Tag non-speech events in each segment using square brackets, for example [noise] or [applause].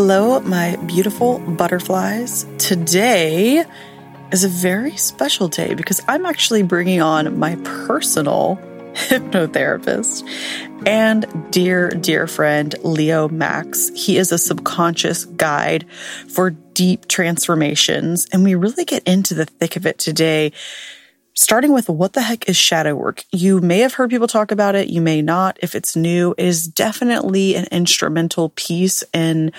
Hello, my beautiful butterflies. Today is a very special day because I'm actually bringing on my personal [laughs] hypnotherapist and dear, dear friend, Leo Max. He is a subconscious guide for deep transformations. And we really get into the thick of it today starting with what the heck is shadow work? You may have heard people talk about it. You may not. If it's new, it is definitely an instrumental piece in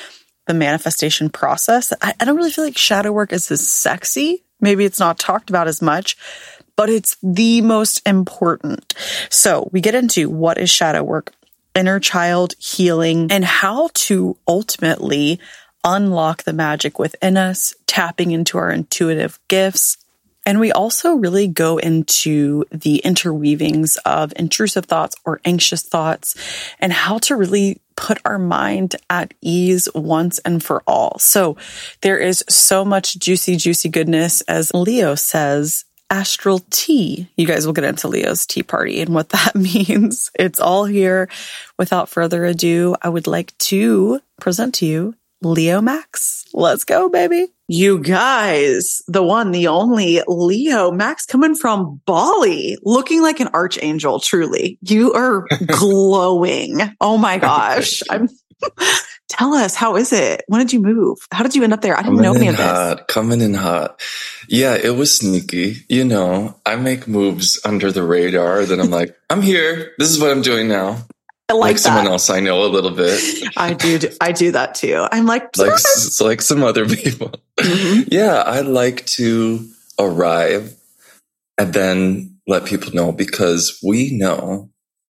the manifestation process. I, I don't really feel like shadow work is as sexy. Maybe it's not talked about as much, but it's the most important. So we get into what is shadow work, inner child healing, and how to ultimately unlock the magic within us, tapping into our intuitive gifts, and we also really go into the interweavings of intrusive thoughts or anxious thoughts and how to really put our mind at ease once and for all. So there is so much juicy, juicy goodness, as Leo says, astral tea. You guys will get into Leo's tea party and what [laughs] that means. It's all here. Without further ado, I would like to present to you Leo Max. Let's go, baby. You guys, the one, the only Leo Max coming from Bali, looking like an archangel, truly. You are [laughs] glowing. Oh my gosh. I'm [laughs] Tell us, how is it? When did you move? How did you end up there? I didn't coming know any of hot, this. Coming in hot. Yeah, it was sneaky. You know, I make moves under the radar that I'm like, I'm here. This is what I'm doing now. I like, Like, someone else I know a little bit. [laughs] I do. I do that too. I'm like, like s- like some other [laughs] people. Mhm. Yeah, I like to arrive and then let people know because we know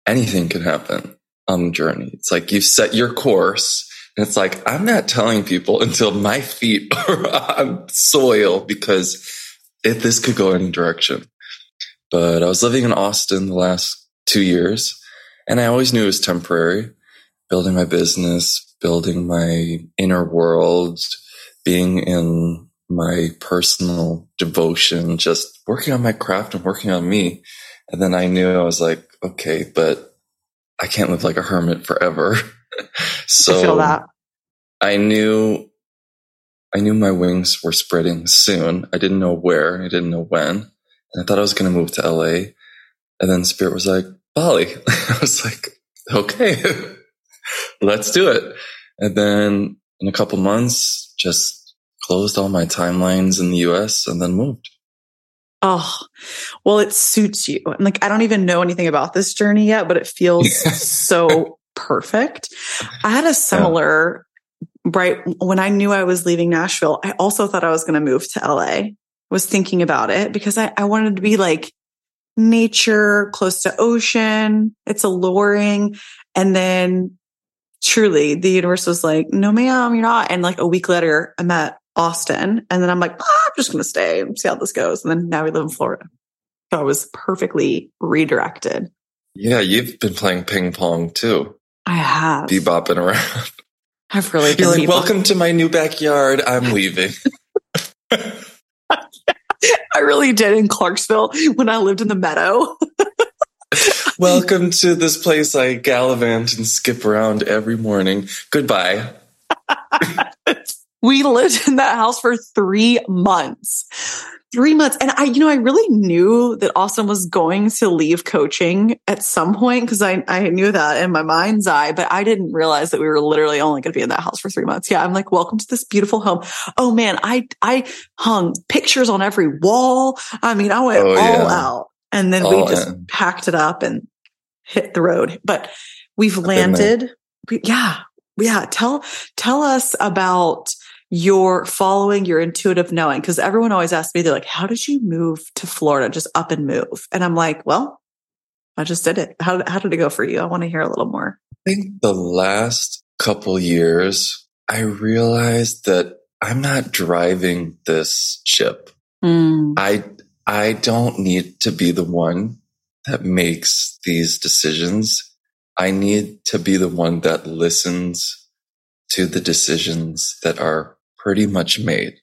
anything can happen on the journey. It's like you set your course and it's like I'm not telling people until my feet [laughs] are on soil because if this could go any direction. But I was living in Austin the last 2 years and I always knew it was temporary, building my business, building my inner world, being in my personal devotion, just working on my craft and working on me. And then I knew I was like, okay, but I can't live like a hermit forever. so [laughs] I feel that. I knew I knew my wings were spreading soon. I didn't know where, I didn't know when. And I thought I was going to move to LA. And then Spirit was like, Bali. [laughs] I was like, okay, [laughs] let's do it. And then in a couple months, just closed all my timelines in the US and then moved. Oh, well, it suits you. And like, I don't even know anything about this journey yet, but it feels [laughs] so perfect. I had a similar, right? When I knew I was leaving Nashville, I also thought I was going to move to LA. Was thinking about it because I, I wanted to be like nature, close to ocean. It's alluring. And then truly the universe was like, no, ma'am, you're not. And like a week later, I met Austin. And then I'm like, ah, I'm just going to stay and see how this goes. And then now we live in Florida. So I was perfectly redirected. Yeah, you've been playing ping pong too, I have. bebopping around. I've really You're been like, welcome to my new backyard. I'm leaving. [laughs] [laughs] I really did in Clarksville when I lived in the meadow. [laughs] welcome to this place I gallivant and skip around every morning. Goodbye. [laughs] we lived in that house for three months. Three months. And I, you know, I really knew that Austin was going to leave coaching at some point because I, I knew that in my mind's eye, but I didn't realize that we were literally only going to be in that house for three months. Yeah. I'm like, welcome to this beautiful home. Oh man, I, I hung pictures on every wall. I mean, I went Oh, all yeah. out and then All we just in. packed it up and hit the road. But we've landed. We- yeah. Yeah. Tell, tell us about your following your intuitive knowing. Cause everyone always asks me, they're like, how did you move to Florida? Just up and move. And I'm like, well, I just did it. How, how did it go for you? I want to hear a little more. I think the last couple years, I realized that I'm not driving this ship. Mm, I I don't need to be the one that makes these decisions. I need to be the one that listens to the decisions that are pretty much made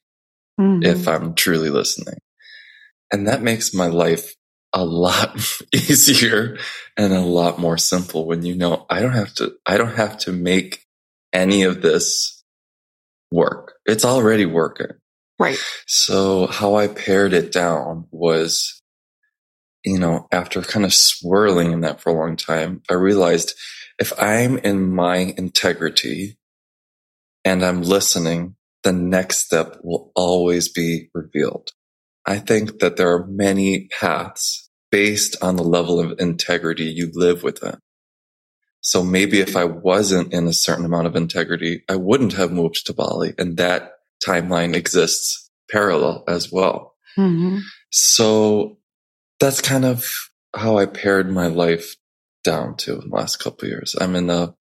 mhm. if I'm truly listening. And that makes my life a lot [laughs] easier and a lot more simple when you know I don't have to I don't have to make any of this work. It's already working. Right. So how I pared it down was, you know, after kind of swirling in that for a long time, I realized if I'm in my integrity and I'm listening, the next step will always be revealed. I think that there are many paths based on the level of integrity you live within. So maybe if I wasn't in a certain amount of integrity, I wouldn't have moved to Bali and that timeline exists parallel as well. Mm-hmm. So that's kind of how I pared my life down to in the last couple years. I'm in a,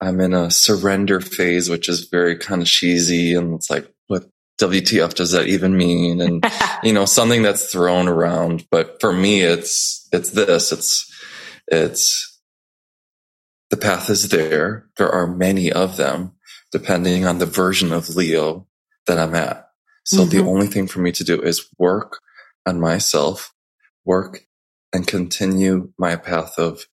I'm in a surrender phase, which is very kind of cheesy. And it's like, what WTF does that even mean? And, [laughs] you know, something that's thrown around. But for me, it's, it's this, it's, it's, the path is there. There are many of them depending on the version of Leo that I'm at. So mm-hmm. the only thing for me to do is work on myself, work and continue my path of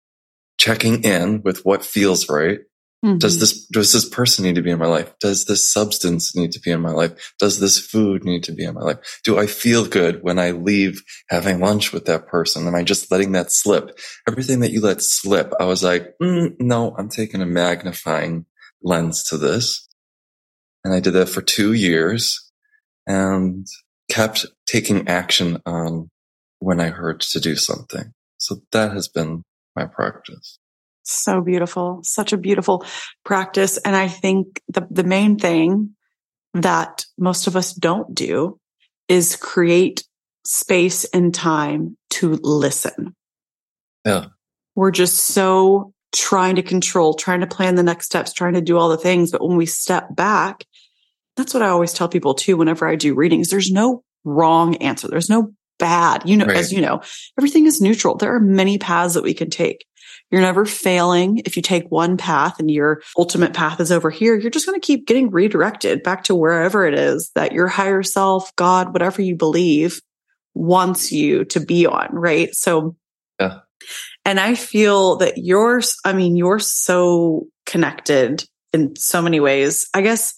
checking in with what feels right. Mm-hmm. Does this, does this person need to be in my life? Does this substance need to be in my life? Does this food need to be in my life? Do I feel good when I leave having lunch with that person? Am I just letting that slip? Everything that you let slip, I was like, mm, no, I'm taking a magnifying lens to this. And I did that for two years and kept taking action on when I heard to do something. So that has been my practice. So beautiful. Such a beautiful practice. And I think the, the main thing that most of us don't do is create space and time to listen. Yeah. We're just so trying to control, trying to plan the next steps, trying to do all the things. But when we step back that's what I always tell people too whenever I do readings. There's no wrong answer. There's no bad. You know, right. as you know, everything is neutral. There are many paths that we can take. You're never failing. If you take one path and your ultimate path is over here, you're just going to keep getting redirected back to wherever it is that your higher self, God, whatever you believe wants you to be on. Right. So, yeah. And I feel that you're, I mean, you're so connected in so many ways. I guess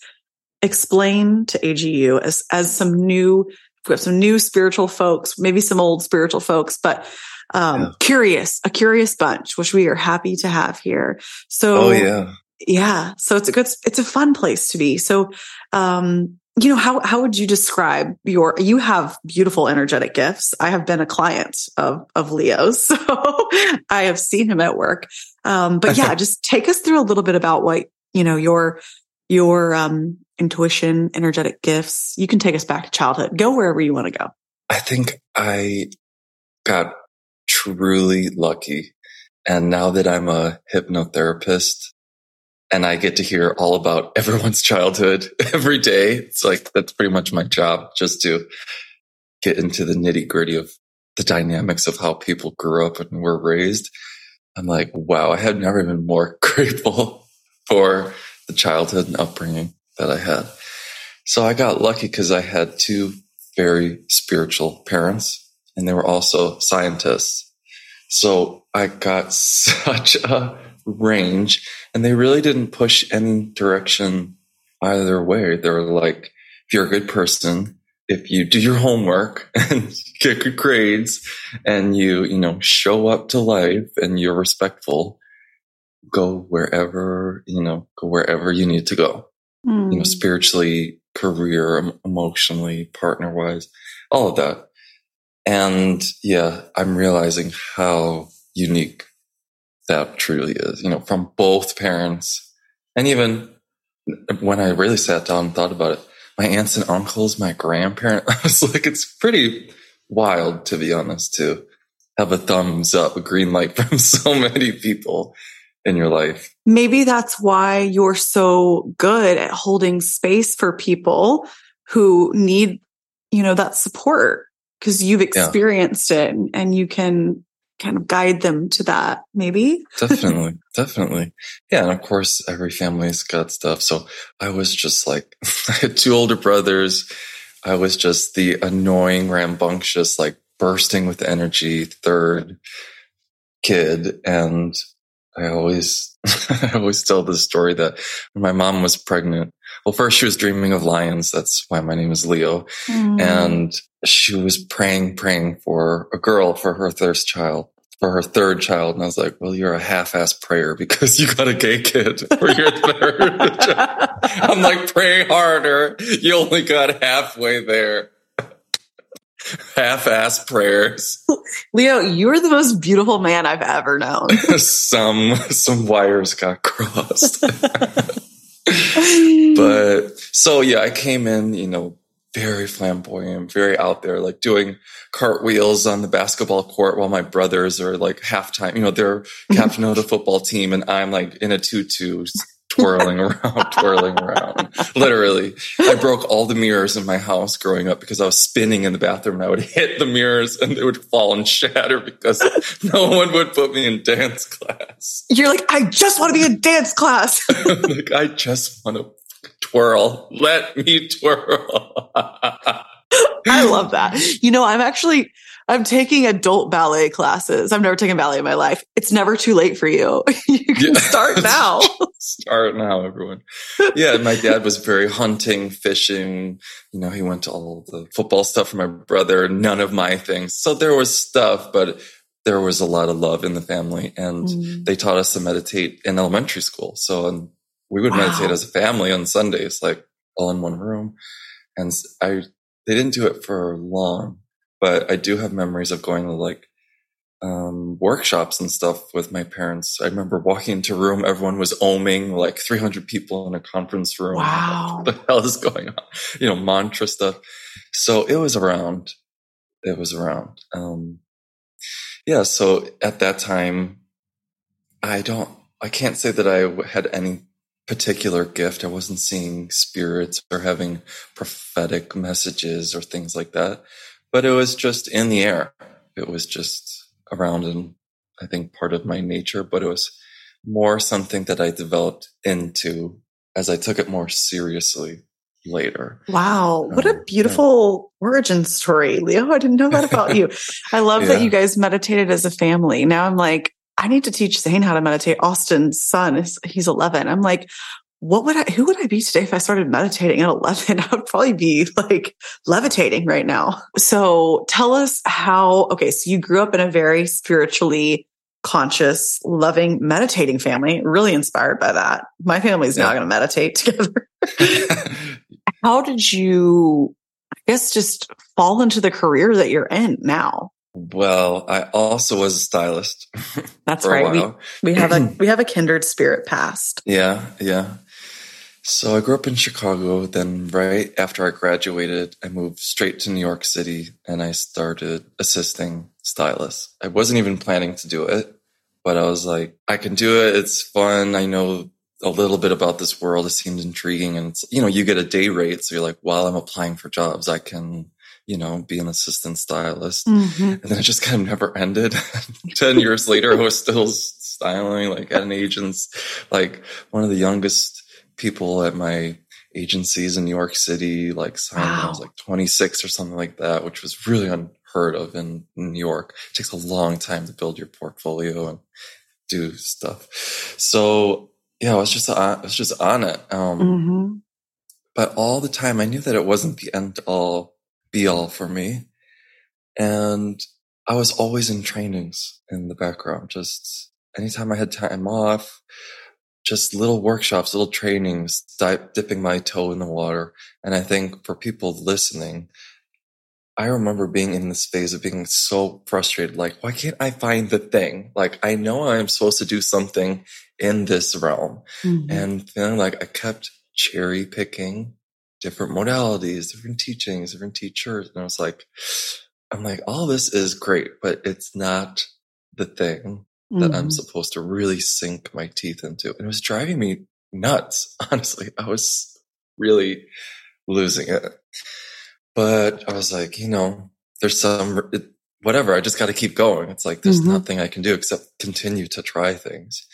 explain to AGU as, as some new, we have some new spiritual folks, maybe some old spiritual folks, but um, yeah. curious, a curious bunch, which we are happy to have here. So, oh, yeah. Yeah. So it's a good, it's a fun place to be. So, um, you know, how, how would you describe your, you have beautiful energetic gifts. I have been a client of, of Leo's. [laughs] So I have seen him at work. Um, but [laughs] yeah, just take us through a little bit about what, you know, your, your, um, intuition, energetic gifts. You can take us back to childhood. Go wherever you want to go. I think I got truly lucky. And now that I'm a hypnotherapist and I get to hear all about [laughs] everyone's childhood [laughs] every day, it's like that's pretty much my job just to get into the nitty gritty of the dynamics of how people grew up and were raised. I'm like, wow, I have never been more [laughs] grateful for the childhood and upbringing that I had. So I got lucky because I had two very spiritual parents and they were also scientists. So I got [laughs] such a range and they really didn't push any direction either way. They were like, if you're a good person, if you do your homework [laughs] and get good grades and you, you know, show up to life and you're respectful, go wherever, you know, go wherever you need to go mm. you know, hmm. spiritually, career, emotionally, partner wise, all of that. And yeah, I'm realizing how unique that truly is, you know, from both parents. And even when I really sat down and thought about it, my aunts and uncles, my grandparents, [laughs] I was like, it's pretty wild to be honest to have a thumbs up, a green light [laughs] from so many people in your life. Maybe that's why you're so good at holding space for people who need, you know, that support because you've experienced yeah. it and you can kind of guide them to that maybe? [laughs] Definitely definitely. Yeah and of course every family's got stuff. So i was just like [laughs] i had two older brothers. I was just the annoying rambunctious like bursting with energy third kid and I always, [laughs] I always tell the story that when my mom was pregnant, well, first she was dreaming of lions. That's why my name is Leo. Mm. And she was praying, praying for a girl for her thirst child for her third child. And I was like, well, you're a half-ass prayer because you got a gay kid for your [laughs] third child. I'm like, pray harder. You only got halfway there. [laughs] Half-ass prayers. Leo, you're the most beautiful man I've ever known. [laughs] some, some wires got crossed. [laughs] but so yeah, I came in, you know, very flamboyant, very out there, like doing cartwheels on the basketball court while my brothers are like halftime, you know, they're mm-hmm. captain of the football team and I'm like in a tutu twirling around, [laughs] twirling around. Literally. I broke all the mirrors in my house growing up because I was spinning in the bathroom and I would hit the mirrors and they would fall and shatter because no one would put me in dance class. You're like, I just want to be in dance class. [laughs] like, I just want to twirl. Let me twirl. I love that. You know, I'm actually I'm taking adult ballet classes. I've never taken ballet in my life. It's never too late for you. [laughs] you can yeah. start [laughs] now. start now, everyone. Yeah, my dad was very hunting, fishing. You know, he went to all the football stuff for my brother, none of my things. So there was stuff, but there was a lot of love in the family and mm. they taught us to meditate in elementary school. So um, we would wow. meditate as a family on Sundays, like all in one room. And I they didn't do it for long, but I do have memories of going to like um, workshops and stuff with my parents. I remember walking into a room, everyone was oming, like 300 people in a conference room. Wow. Like, what the hell is going on? You know, mantra stuff. So it was around. It was around. Um, yeah. So at that time, I don't, I can't say that I had any particular gift. I wasn't seeing spirits or having prophetic messages or things like that. But it was just in the air. It was just around and I think part of my nature, but it was more something that I developed into as I took it more seriously later. Wow. What a um, beautiful yeah. origin story, Leo. I didn't know that about you. I [laughs] love yeah. that you guys meditated as a family. Now I'm like, I need to teach Zane how to meditate. Austin's son is he's 11. I'm like, what would I, who would I be today if I started meditating at 11? [laughs] I would probably be like levitating right now. So tell us how, okay. So you grew up in a very spiritually conscious, loving, meditating family, really inspired by that. My family's yeah. now going to meditate [laughs] together. [laughs] how did you, I guess, just fall into the career that you're in now? Well, I also was a stylist. That's right. We, we have a [clears throat] we have a kindred spirit past. Yeah, yeah. So I grew up in Chicago. Then, right after I graduated, I moved straight to New York City and I started assisting stylists. I wasn't even planning to do it, but I was like, I can do it. It's fun. I know a little bit about this world. It seemed intriguing, and you know, you get a day rate, so you're like, while I'm applying for jobs, I can you know, be an assistant stylist. Mm-hmm. And then it just kind of never ended. [laughs] 10 years later, I was still styling, like at an agent's, like one of the youngest people at my agencies in New York City, like signed wow. I was like 26 or something like that, which was really unheard of in, in New York. It takes a long time to build your portfolio and do stuff. So yeah, I was just, I was just on it. Um, mm-hmm. but all the time I knew that it wasn't the end all be all for me. And I was always in trainings in the background, just anytime I had time off, just little workshops, little trainings, dipping my toe in the water. And I think for people listening, I remember being in this phase of being so frustrated. Like, why can't I find the thing? Like, I know I'm supposed to do something in this realm mm-hmm. and feeling like I kept cherry picking different modalities, different teachings, different teachers. And I was like, I'm like, all this is great, but it's not the thing that mm-hmm. I'm supposed to really sink my teeth into. And it was driving me nuts. [laughs] Honestly, I was really losing it. But I was like, you know, there's some, it, whatever. I just got to keep going. It's like, there's mm-hmm. nothing I can do except continue to try things.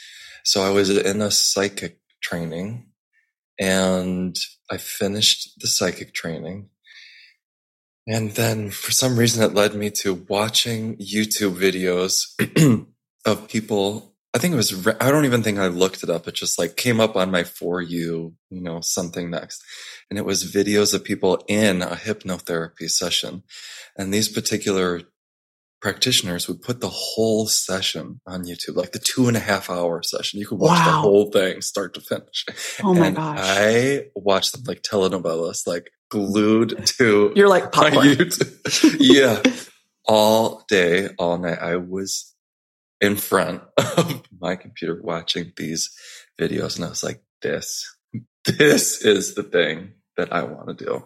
So I was in a psychic training and I finished the psychic training. And then for some reason it led me to watching YouTube videos [clears throat] of people I think it was, I don't even think I looked it up. It just like came up on my for you, you know, something next. And it was videos of people in a hypnotherapy session. And these particular practitioners would put the whole session on YouTube, like the two and a half hour session. You could watch wow. the whole thing start to finish. Oh my and gosh. I watched them like telenovelas, like glued to You're like popcorn. [laughs] yeah. all day, all night. I was in front [laughs] of my computer watching these videos and I was like, this, this is the thing that I want to do.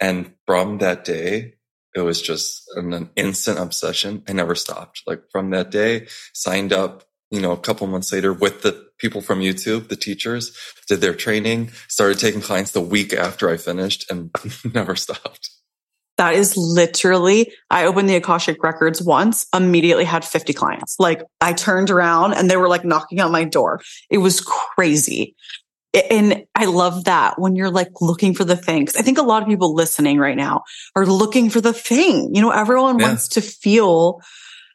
And from that day, it was just an, an instant obsession. I never stopped. Like from that day, signed up, you know, a couple months later with the people from YouTube, the teachers did their training, started taking clients the week after I finished and [laughs] never stopped. That is literally, I opened the Akashic records once, immediately had 50 clients. Like I turned around and they were like knocking on my door. It was crazy. And I love that when you're like looking for the things. I think a lot of people listening right now are looking for the thing. You know, everyone yeah. wants to feel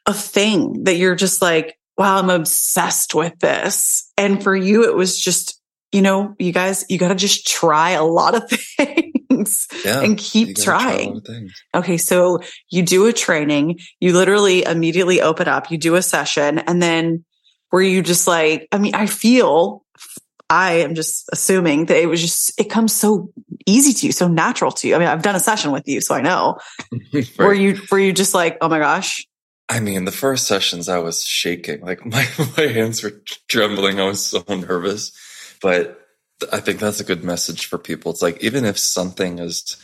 a thing that you're just like, wow, I'm obsessed with this. And for you, it was just, you know, you guys, you got to just try a lot of [laughs] things yeah, and keep trying. Try okay. So you do a training, you literally immediately open up, you do a session and then were you just like, I mean, I feel I am just assuming that it was just, it comes so easy to you, so natural to you. I mean, I've done a session with you, so I know. right. [laughs] Were you, were you just like, oh my gosh? I mean, the first sessions I was shaking, like [laughs] my, my hands were trembling. I was so nervous, but I think that's a good message for people. It's like, even if something is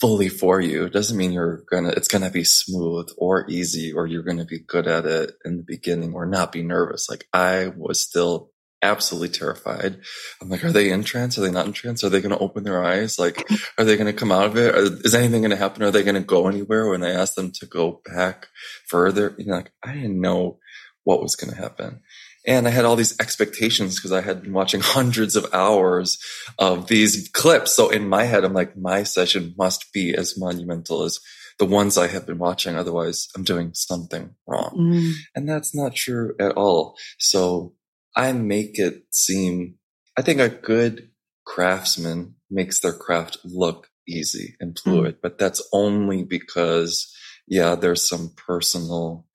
fully for you, it doesn't mean you're gonna, it's gonna be smooth or easy or you're gonna be good at it in the beginning or not be nervous. Like I was still absolutely terrified. I'm like, are they in trance? Are they not in trance? Are they going to open their eyes? Like, are they going to come out of it? Is anything going to happen? Are they going to go anywhere? When I asked them to go back further, you know, like I didn't know what was going to happen. And I had all these expectations because I had been watching [laughs] hundreds of hours of these clips. So in my head, I'm like, my session must be as monumental as the ones I have been watching. Otherwise, I'm doing something wrong. Mm. And that's not true at all. So I make it seem, I think a good craftsman makes their craft look easy and hmm. fluid, mm. but that's only because, yeah, there's some personal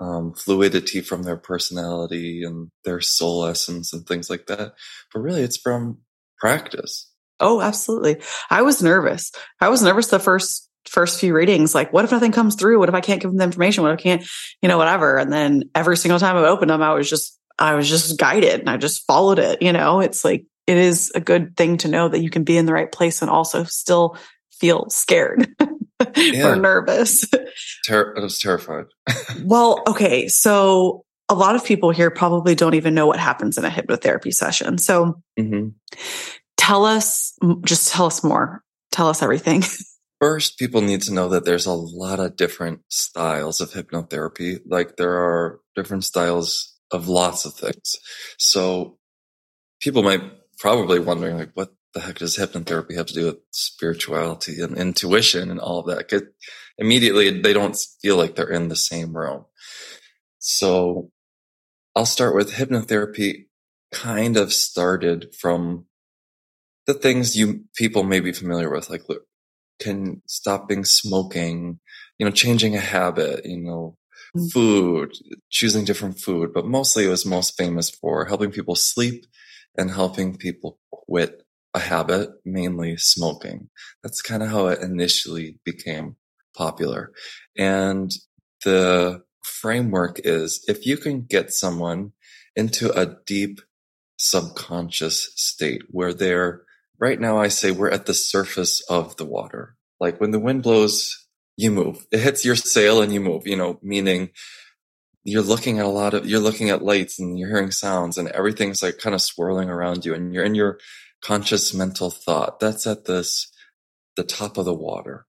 um, fluidity from their personality and their soul essence and things like that. But really, it's from practice. Oh, absolutely. I was nervous. I was nervous the first first few readings like what if nothing comes through what if i can't give them the information what if i can't you know whatever and then every single time i opened them i was just I was just guided and I just followed it. You know, it's like, it is a good thing to know that you can be in the right place and also still feel scared [laughs] [laughs] yeah. or nervous. Ter- I was terrified. [laughs] well, okay. So a lot of people here probably don't even know what happens in a hypnotherapy session. So mm-hmm. tell us, just tell us more. Tell us everything. [laughs] First, people need to know that there's a lot of different styles of hypnotherapy. Like there are different styles of lots of things. So people might probably wondering like, what the heck does hypnotherapy have to do with spirituality and intuition and all of that? Cause immediately they don't feel like they're in the same room. So I'll start with hypnotherapy kind of started from the things you people may be familiar with, like can stopping smoking, you know, changing a habit, you know, Mm. food, choosing different food, but mostly it was most famous for helping people sleep and helping people quit a habit, mainly smoking. That's kind of how it initially became popular. And the framework is if you can get someone into a deep subconscious state where they're right now, I say we're at the surface of the water. Like when the wind blows you move. It hits your sail and you move, you know, meaning you're looking at a lot of, you're looking at lights and you're hearing sounds and everything's like kind of swirling around you and you're in your conscious mental thought. That's at this, the top of the water.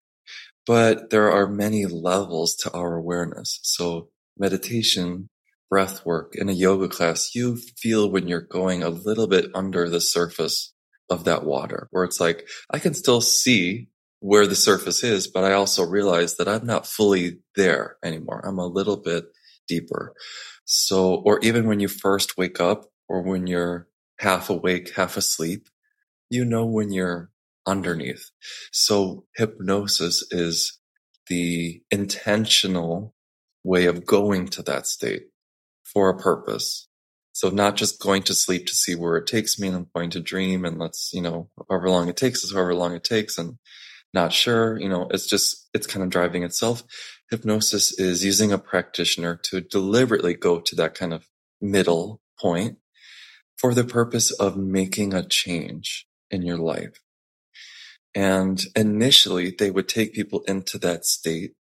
But there are many levels to our awareness. So meditation, breath work in a yoga class, you feel when you're going a little bit under the surface of that water where it's like, I can still see where the surface is, but I also realize that I'm not fully there anymore. I'm a little bit deeper. So, or even when you first wake up or when you're half awake, half asleep, you know when you're underneath. So hypnosis is the intentional way of going to that state for a purpose. So not just going to sleep to see where it takes me and I'm going to dream and let's, you know, however long it takes is however long it takes and not sure, you know, it's just, it's kind of driving itself. Hypnosis is using a practitioner to deliberately go to that kind of middle point for the purpose of making a change in your life. And initially they would take people into that state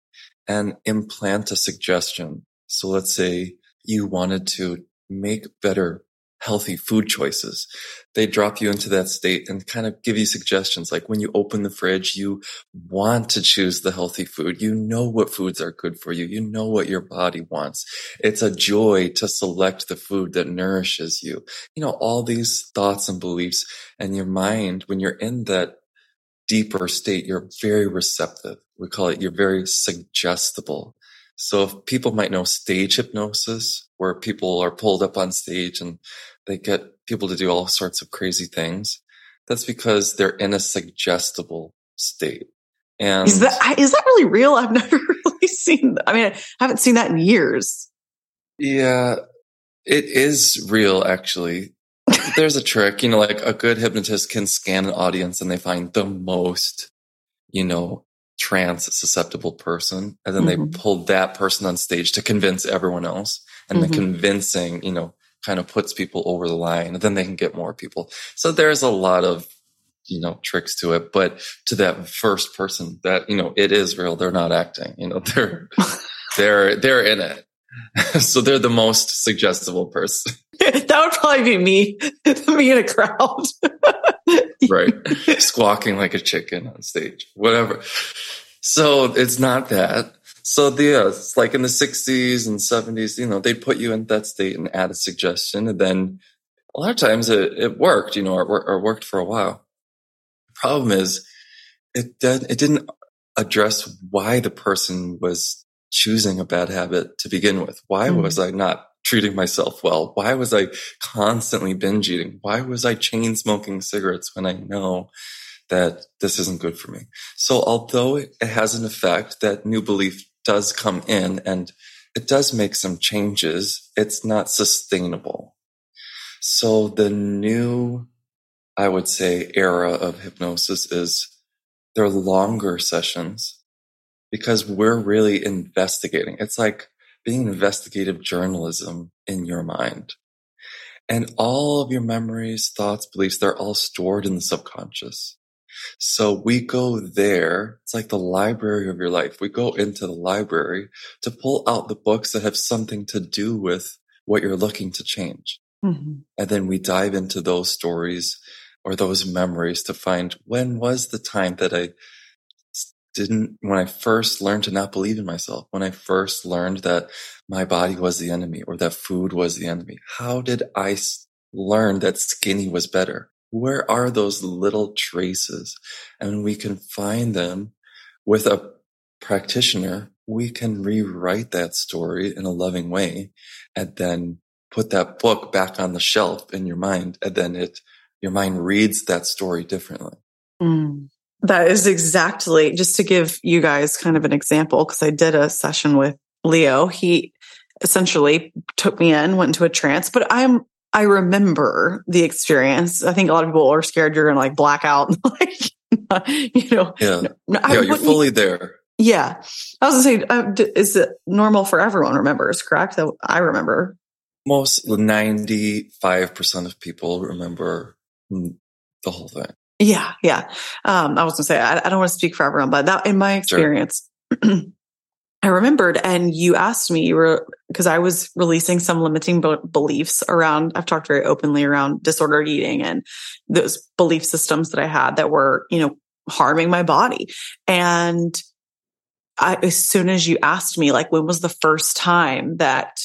and implant a suggestion. So let's say you wanted to make better healthy food choices. They drop you into that state and kind of give you suggestions. Like when you open the fridge, you want to choose the healthy food. You know what foods are good for you. You know what your body wants. It's a joy to select the food that nourishes you. You know, all these thoughts and beliefs and your mind, when you're in that deeper state, you're very receptive. We call it, you're very suggestible. So if people might know stage hypnosis, where people are pulled up on stage and they get people to do all sorts of crazy things, that's because they're in a suggestible state. And is that is that really real? I've [laughs] never really seen. I mean, I haven't seen that in years. Yeah, it is real. Actually, there's a trick. You know, like a good hypnotist can scan an audience and they find the most, you know, trance susceptible person. And then mm-hmm. they pull that person on stage to convince everyone else. And mm-hmm. the convincing, you know, kind of puts people over the line and then they can get more people. So there's a lot of, you know, tricks to it. But to that first person that, you know, it is real. They're not acting, you know, [laughs] they're, they're, they're in it. [laughs] so they're the most suggestible person. [laughs] that would probably be me, me in a crowd. Right. [laughs] Squawking like a chicken on stage, whatever. So it's not that. So the, yeah, it's like in the 60s and 70s, you know, they'd put you in that state and add a suggestion. And then a lot of times it, it worked, you know, or, or worked for a while. The problem is it did, it didn't address why the person was choosing a bad habit to begin with. Why mm. was I not treating myself well? Why was I constantly binge eating? Why was I chain smoking cigarettes when I know that this isn't good for me? So although it has an effect, that new belief does come in and it does make some changes. It's not sustainable. So the new, I would say, era of hypnosis is they're longer sessions because we're really investigating. It's like being investigative journalism in your mind. And all of your memories, thoughts, beliefs, they're all stored in the subconscious. So we go there. It's like the library of your life. We go into the library to pull out the books that have something to do with what you're looking to change. Mm-hmm. And then we dive into those stories or those memories to find when was the time that I didn't, when I first learned to not believe in myself, when I first learned that my body was the enemy or that food was the enemy, how did I learn that skinny was better? Where are those little traces? And we can find them with a practitioner. We can rewrite that story in a loving way and then put that book back on the shelf in your mind. And then it, your mind reads that story differently. Mm. That is exactly just to give you guys kind of an example because I did a session with Leo. He essentially took me in, went into a trance, but I'm I remember the experience. I think a lot of people are scared you're gonna like black out, [laughs] like you know. Yeah, yeah, you're fully there. Yeah, I was gonna say, uh, is it normal for everyone? Remembers correct? That I remember. Most ninety five percent of people remember the whole thing. Yeah, yeah. Um, I was gonna say I, I, don't want to speak for everyone, but that in my experience, sure. [clears throat] I remembered, and you asked me, you were because I was releasing some limiting b- beliefs around. I've talked very openly around disordered eating and those belief systems that I had that were, you know, harming my body. And I, as soon as you asked me, like, when was the first time that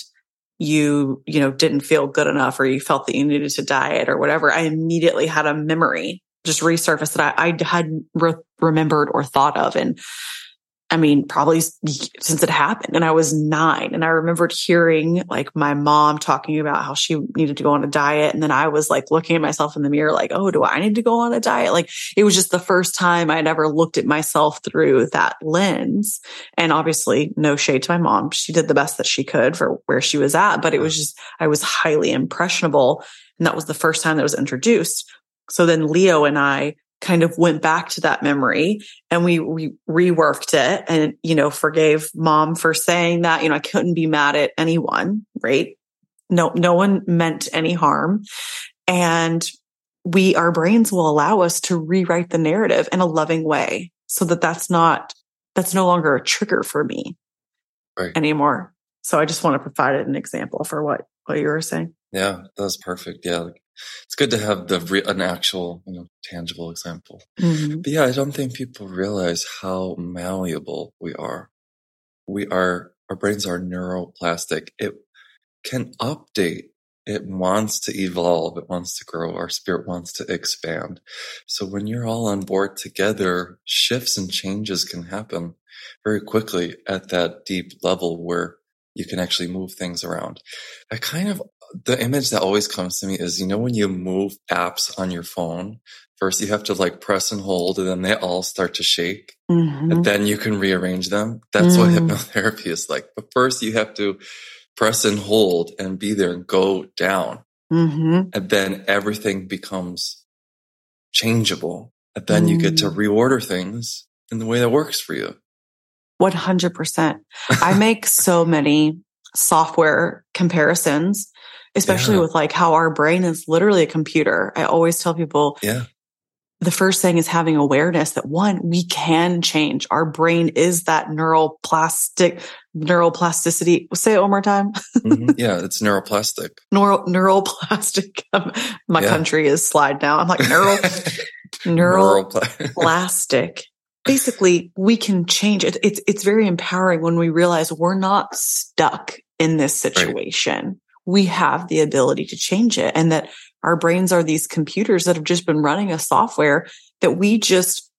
you, you know, didn't feel good enough or you felt that you needed to diet or whatever, I immediately had a memory just resurfaced that I, I had re- remembered or thought of. And I mean, probably since it happened. And I was nine. And I remembered hearing like my mom talking about how she needed to go on a diet. And then I was like looking at myself in the mirror, like, oh, do I need to go on a diet? Like it was just the first time I'd ever looked at myself through that lens. And obviously, no shade to my mom. She did the best that she could for where she was at. But it was mm. just, I was highly impressionable. And that was the first time that was introduced. So then Leo and I kind of went back to that memory and we, we reworked it and, you know, forgave mom for saying that, you know, I couldn't be mad at anyone, right? No, no one meant any harm. And we, our brains will allow us to rewrite the narrative in a loving way so that that's not, that's no longer a trigger for me right. anymore. So I just want to provide an example for what, what you were saying. Yeah, that was perfect. Yeah it's good to have the re- an actual you know tangible example. Mm-hmm. but yeah i don't think people realize how malleable we are. We are our brains are neuroplastic. It can update. It wants to evolve. It wants to grow. Our spirit wants to expand. So when you're all on board together shifts and changes can happen very quickly at that deep level where you can actually move things around. I kind of the image that always comes to me is you know when you move apps on your phone first you have to like press and hold and then they all start to shake mm-hmm. and then you can rearrange them that's mm-hmm. what hypnotherapy is like but first you have to press and hold and be there and go down mm-hmm. and then everything becomes changeable and then you get to mm. reorder things in the way that works for you 100% i [laughs] make so many software comparisons especially yeah. with like how our brain is literally a computer. I always tell people, yeah. The first thing is having awareness that one, we can change. Our brain is that neuroplastic, neuroplasticity. Say it one more time. mm-hmm. [laughs] Yeah, it's neuroplastic. Neural, neuroplastic. [laughs] My yeah. country is slide now. I'm like neural, [laughs] neuroplastic. Basically, we can change it. It's, it's very empowering when we realize we're not stuck in this situation. Right we have the ability to change it and that our brains are these computers that have just been running a software that we just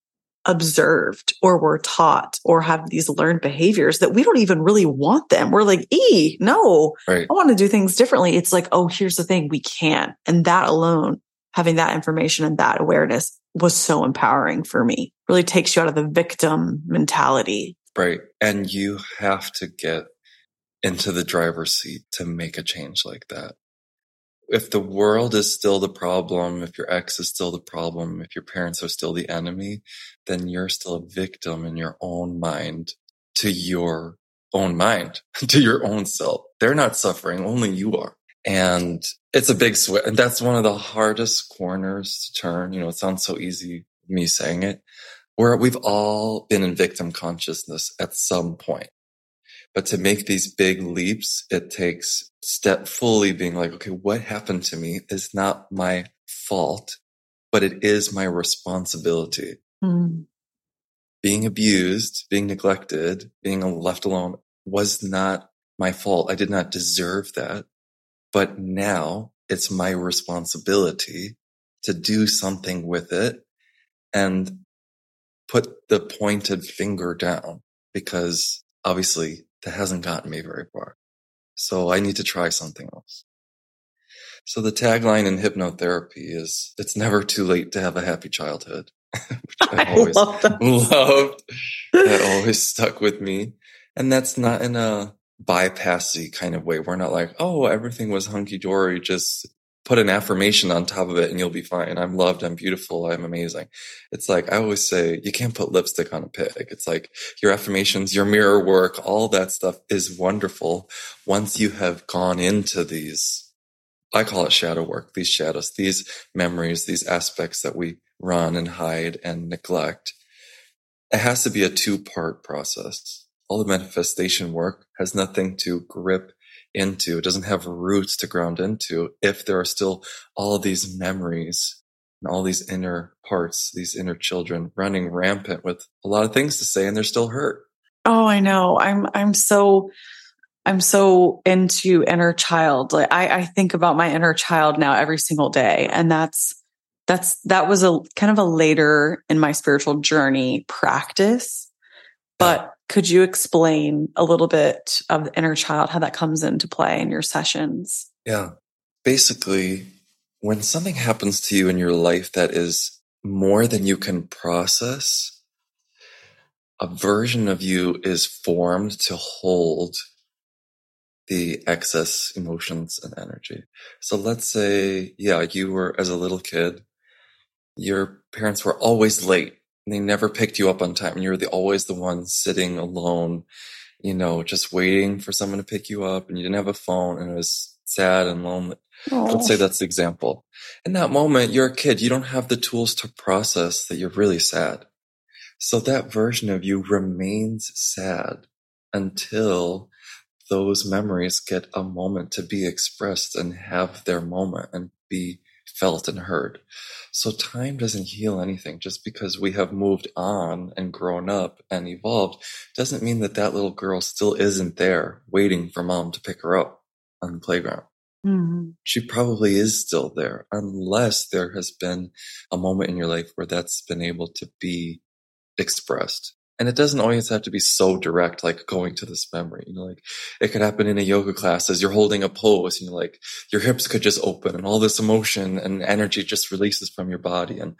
observed or were taught or have these learned behaviors that we don't even really want them. We're like, e no, right. I want to do things differently. It's like, oh, here's the thing. We can. And that alone, having that information and that awareness was so empowering for me. Really takes you out of the victim mentality. Right. And you have to get into the driver's seat to make a change like that. If the world is still the problem, if your ex is still the problem, if your parents are still the enemy, then you're still a victim in your own mind to your own mind, [laughs] to your own self. They're not suffering, only you are. And it's a big switch. And that's one of the hardest corners to turn. You know, it sounds so easy me saying it, where we've all been in victim consciousness at some point. But to make these big leaps, it takes step fully being like, okay, what happened to me is not my fault, but it is my responsibility. Mm. Being abused, being neglected, being left alone was not my fault. I did not deserve that. But now it's my responsibility to do something with it and put the pointed finger down because obviously that hasn't gotten me very far. So I need to try something else. So the tagline in hypnotherapy is it's never too late to have a happy childhood. [laughs] which I, [laughs] I always love that. loved. [laughs] That always stuck with me. And that's not in a bypassy kind of way. We're not like, oh, everything was hunky dory, just put an affirmation on top of it and you'll be fine. I'm loved. I'm beautiful. I'm amazing. It's like, I always say, you can't put lipstick on a pig. It's like your affirmations, your mirror work, all that stuff is wonderful. Once you have gone into these, I call it shadow work, these shadows, these memories, these aspects that we run and hide and neglect. It has to be a two part process. All the manifestation work has nothing to grip into, it doesn't have roots to ground into if there are still all these memories and all these inner parts, these inner children running rampant with a lot of things to say and they're still hurt. Oh, I know. I'm I'm so I'm so into inner child. Like I, I think about my inner child now every single day. And that's that's that was a kind of a later in my spiritual journey practice. But could you explain a little bit of the inner child, how that comes into play in your sessions? Yeah. Basically, when something happens to you in your life that is more than you can process, a version of you is formed to hold the excess emotions and energy. So let's say, yeah, you were as a little kid, your parents were always late they never picked you up on time and you were the, always the one sitting alone, you know, just waiting for someone to pick you up and you didn't have a phone and it was sad and lonely. Aww. Let's say that's the example. In that moment, you're a kid. You don't have the tools to process that you're really sad. So that version of you remains sad until those memories get a moment to be expressed and have their moment and be felt and heard. So time doesn't heal anything. Just because we have moved on and grown up and evolved doesn't mean that that little girl still isn't there waiting for mom to pick her up on the playground. Mm-hmm. She probably is still there unless there has been a moment in your life where that's been able to be expressed. And it doesn't always have to be so direct, like going to this memory. You know, like it could happen in a yoga class as you're holding a pose, you know, like your hips could just open and all this emotion and energy just releases from your body. And,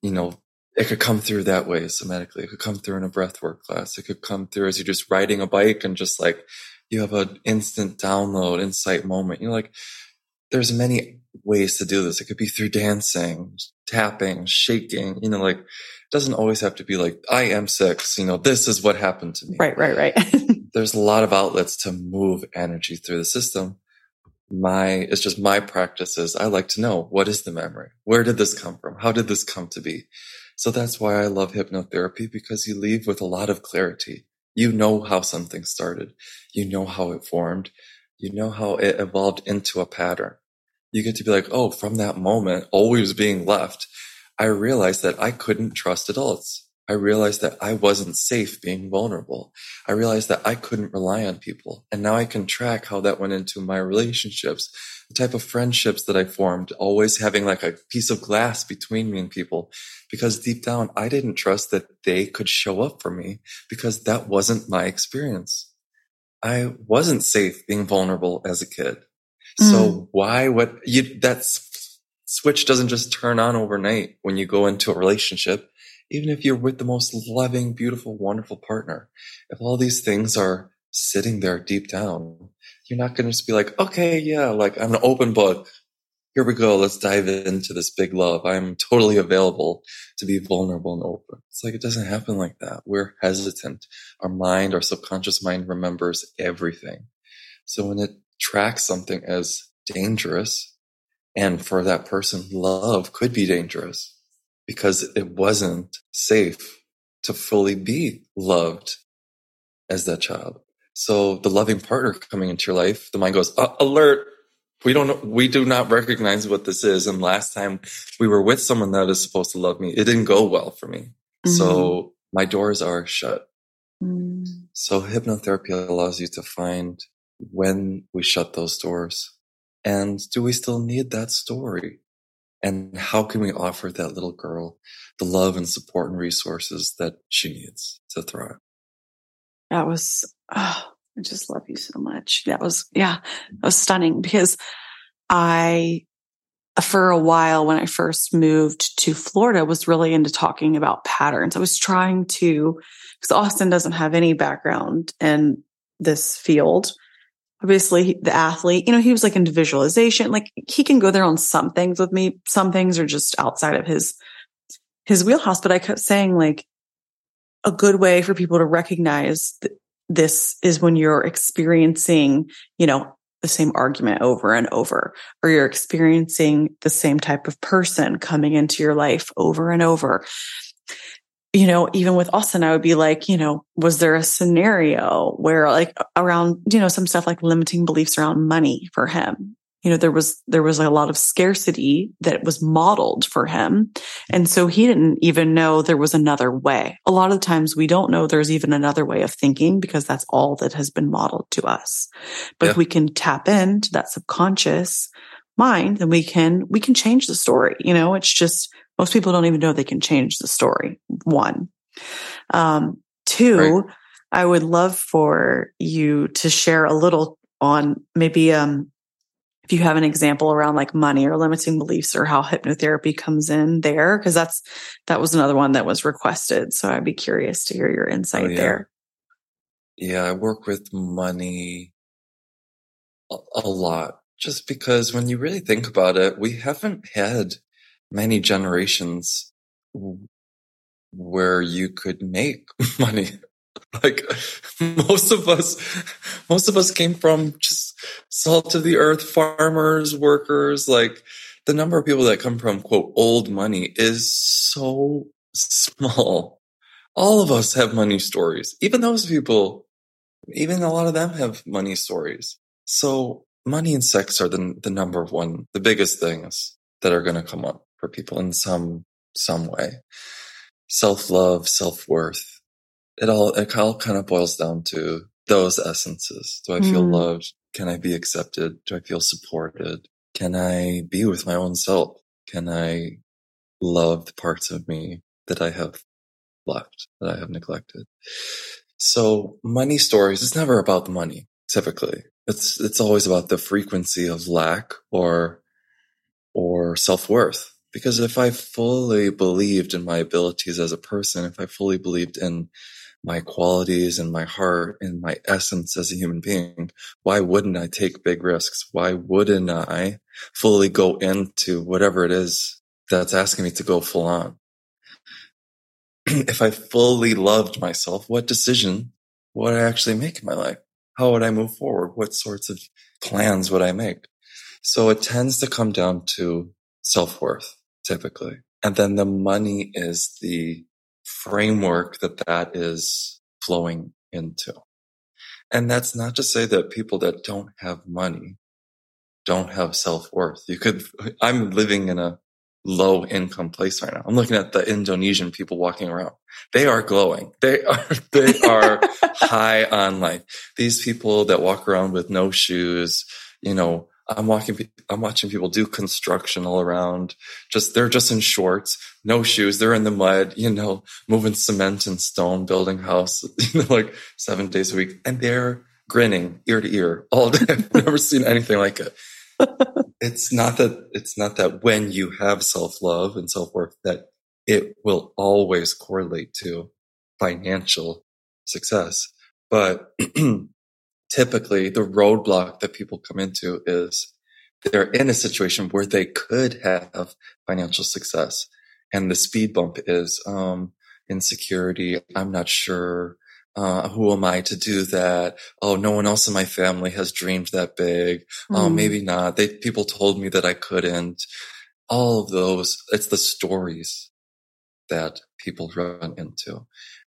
you know, it could come through that way somatically. It could come through in a breathwork class. It could come through as you're just riding a bike and just like you have an instant download, insight moment. You know, like there's many ways to do this. It could be through dancing, tapping, shaking, you know, like doesn't always have to be like, I am six, you know, this is what happened to me. Right, right, right. [laughs] there's a lot of outlets to move energy through the system. My, it's just my practices. I like to know what is the memory? Where did this come from? How did this come to be? So that's why I love hypnotherapy because you leave with a lot of clarity. You know how something started. You know how it formed. You know how it evolved into a pattern. You get to be like, oh, from that moment, always being left, I realized that I couldn't trust adults. I realized that I wasn't safe being vulnerable. I realized that I couldn't rely on people. And now I can track how that went into my relationships, the type of friendships that I formed, always having like a piece of glass between me and people. Because deep down, I didn't trust that they could show up for me because that wasn't my experience. I wasn't safe being vulnerable as a kid. Mm. So why would you, that switch doesn't just turn on overnight when you go into a relationship. Even if you're with the most loving, beautiful, wonderful partner, if all these things are sitting there deep down, you're not going to just be like, okay, yeah, like I'm an open book here we go. Let's dive into this big love. I'm totally available to be vulnerable and open. It's like it doesn't happen like that. We're hesitant. Our mind, our subconscious mind remembers everything. So when it tracks something as dangerous, and for that person, love could be dangerous because it wasn't safe to fully be loved as that child. So the loving partner coming into your life, the mind goes, uh, alert, we don't we do not recognize what this is and last time we were with someone that is supposed to love me it didn't go well for me mm-hmm. so my doors are shut mm-hmm. so hypnotherapy allows you to find when we shut those doors and do we still need that story and how can we offer that little girl the love and support and resources that she needs to thrive that was oh I just love you so much. That was, yeah, that was stunning because I, for a while when I first moved to Florida, was really into talking about patterns. I was trying to, because Austin doesn't have any background in this field. Obviously, the athlete, you know, he was like into visualization. Like he can go there on some things with me. Some things are just outside of his, his wheelhouse. But I kept saying like, a good way for people to recognize this is when you're experiencing, you know, the same argument over and over, or you're experiencing the same type of person coming into your life over and over. You know, even with Austin, I would be like, you know, was there a scenario where like around, you know, some stuff like limiting beliefs around money for him? you know there was there was a lot of scarcity that was modeled for him and so he didn't even know there was another way a lot of times we don't know there's even another way of thinking because that's all that has been modeled to us but yeah. if we can tap into that subconscious mind then we can we can change the story you know it's just most people don't even know they can change the story one um two right. I would love for you to share a little on maybe um, if you have an example around like money or limiting beliefs or how hypnotherapy comes in there because that's that was another one that was requested so i'd be curious to hear your insight oh, yeah. there yeah i work with money a, a lot just because when you really think about it we haven't had many generations where you could make [laughs] money. Like most of us most of us came from just salt of the earth farmers workers like the number of people that come from quote old money is so small. All of us have money stories. Even those people even a lot of them have money stories. So money and sex are the, the number one the biggest things that are going to come up for people in some some way self-love self-worth it all it all kind of boils down to those essences. Do I feel mm. loved? Can I be accepted? Do I feel supported? Can I be with my own self? Can I love the parts of me that I have left, that I have neglected? So money stories, it's never about the money, typically. It's, it's always about the frequency of lack or, or self-worth. Because if I fully believed in my abilities as a person, if I fully believed in my qualities and my heart and my essence as a human being, why wouldn't I take big risks? Why wouldn't I fully go into whatever it is that's asking me to go full on? [clears throat] if I fully loved myself, what decision would I actually make in my life? How would I move forward? What sorts of plans would I make? So it tends to come down to self worth typically. And then the money is the framework that that is flowing into. And that's not to say that people that don't have money don't have self worth. You could, I'm living in a low income place right now. I'm looking at the Indonesian people walking around. They are glowing. They are, [laughs] they are [laughs] high on life. These people that walk around with no shoes, you know, I'm walking, I'm watching people do construction all around. Just, they're just in shorts, no shoes. They're in the mud, you know, moving cement and stone, building house, [laughs] you know, like seven days a week. And they're grinning ear to ear all day. [laughs] I've never seen anything like it. [laughs] it's not that, it's not that when you have self love and self worth that it will always correlate to financial success. But [clears throat] typically the roadblock that people come into is they're in a situation where they could have financial success. And the speed bump is, um, insecurity. I'm not sure. Uh, who am I to do that? Oh, no one else in my family has dreamed that big. Mm. Oh, hmm. maybe not. They, people told me that I couldn't. All of those, it's the stories that people run into.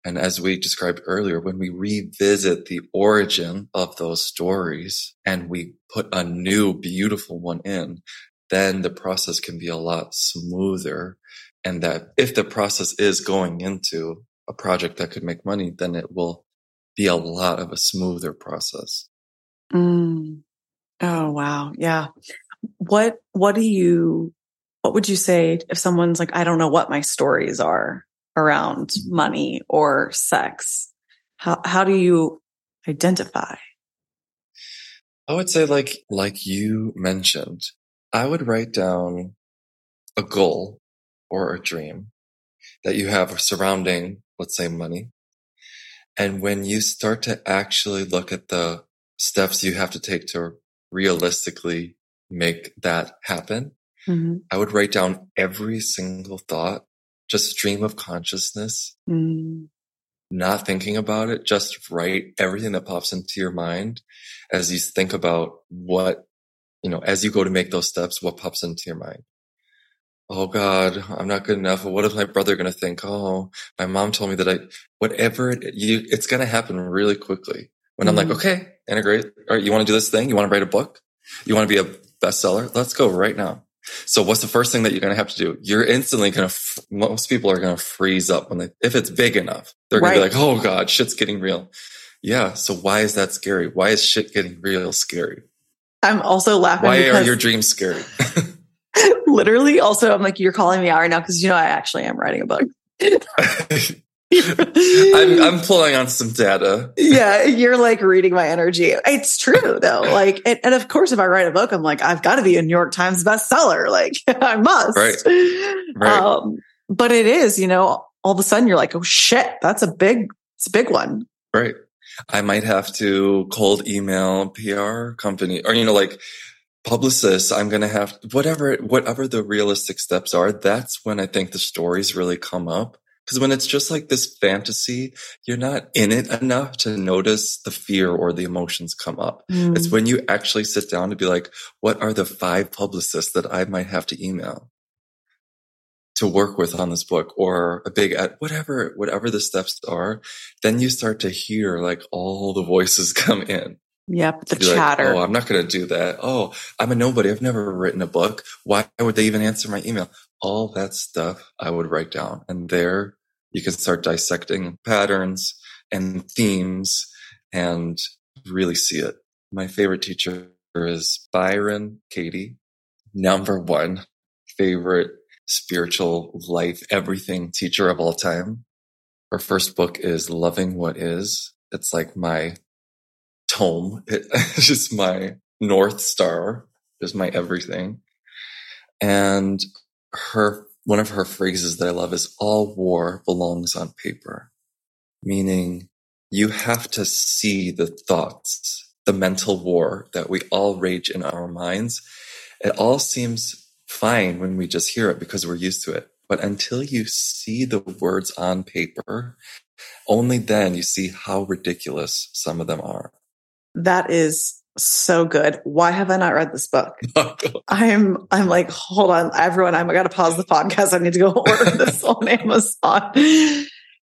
And as we described earlier, when we revisit the origin of those stories and we put a new beautiful one in, then the process can be a lot smoother. And that if the process is going into a project that could make money, then it will be a lot of a smoother process. Mm. Oh, wow. Yeah. What, what do you, what would you say if someone's like, I don't know what my stories are? Around money or sex? How, how do you identify? I would say like, like you mentioned, I would write down a goal or a dream that you have surrounding, let's say money. And when you start to actually look at the steps you have to take to realistically make that happen, mm-hmm. I would write down every single thought just stream of consciousness, mm. not thinking about it, just write everything that pops into your mind as you think about what, you know, as you go to make those steps, what pops into your mind. Oh God, I'm not good enough. What is my brother going to think? Oh, my mom told me that I, whatever it, you, it's going to happen really quickly. When mm. I'm like, mm. okay, integrate. All right. You want to do this thing? You want to write a book? You want to be a bestseller? Let's go right now. So what's the first thing that you're going to have to do? You're instantly going to, most people are going to freeze up when they, if it's big enough, they're going right. to be like, Oh God, shit's getting real. Yeah. So why is that scary? Why is shit getting real scary? I'm also laughing. Why are your dreams scary? [laughs] [laughs] literally also, I'm like, you're calling me out right now because you know, I actually am writing a book. [laughs] I'm, I'm [laughs] pulling on some data. yeah, you're like reading my energy. It's true though. [laughs] Like, and, and, of course, if I write a book, I'm like, I've got to be a New York Times bestseller. [laughs] Like, I must. Right. Right. Um, but it is, you know, all of a sudden you're like, oh shit, that's a big, it's a big one. Right. I might have to cold email PR company or, you know, like publicists. I'm going to have whatever, whatever the realistic steps are. That's when I think the stories really come up. Because when it's just like this fantasy, you're not in it enough to notice the fear or the emotions come up. Mm. It's when you actually sit down to be like, what are the five publicists that I might have to email? to work with on this book or a big at whatever whatever the steps are then you start to hear like all the voices [laughs] come in yep the chatter like, oh i'm not going to do that oh i'm a nobody i've never written a book why would they even answer my email all that stuff i would write down and there you can start dissecting patterns and themes and really see it my favorite teacher is byron katie number one favorite spiritual life, everything teacher of all time. Her first book is Loving What Is. It's like my tome. [laughs] It's just my North Star, just my everything. And her, one of her phrases that I love is all war belongs on paper, meaning you have to see the thoughts, the mental war that we all rage in our minds. It all seems fine when we just hear it because we're used to it. But until you see the words on paper, only then you see how ridiculous some of them are. That is so good. Why have I not read this book? [laughs] Oh, I'm I'm like, hold on, everyone, I'm I gotta pause the podcast. I need to go [laughs] order this on [laughs] Amazon.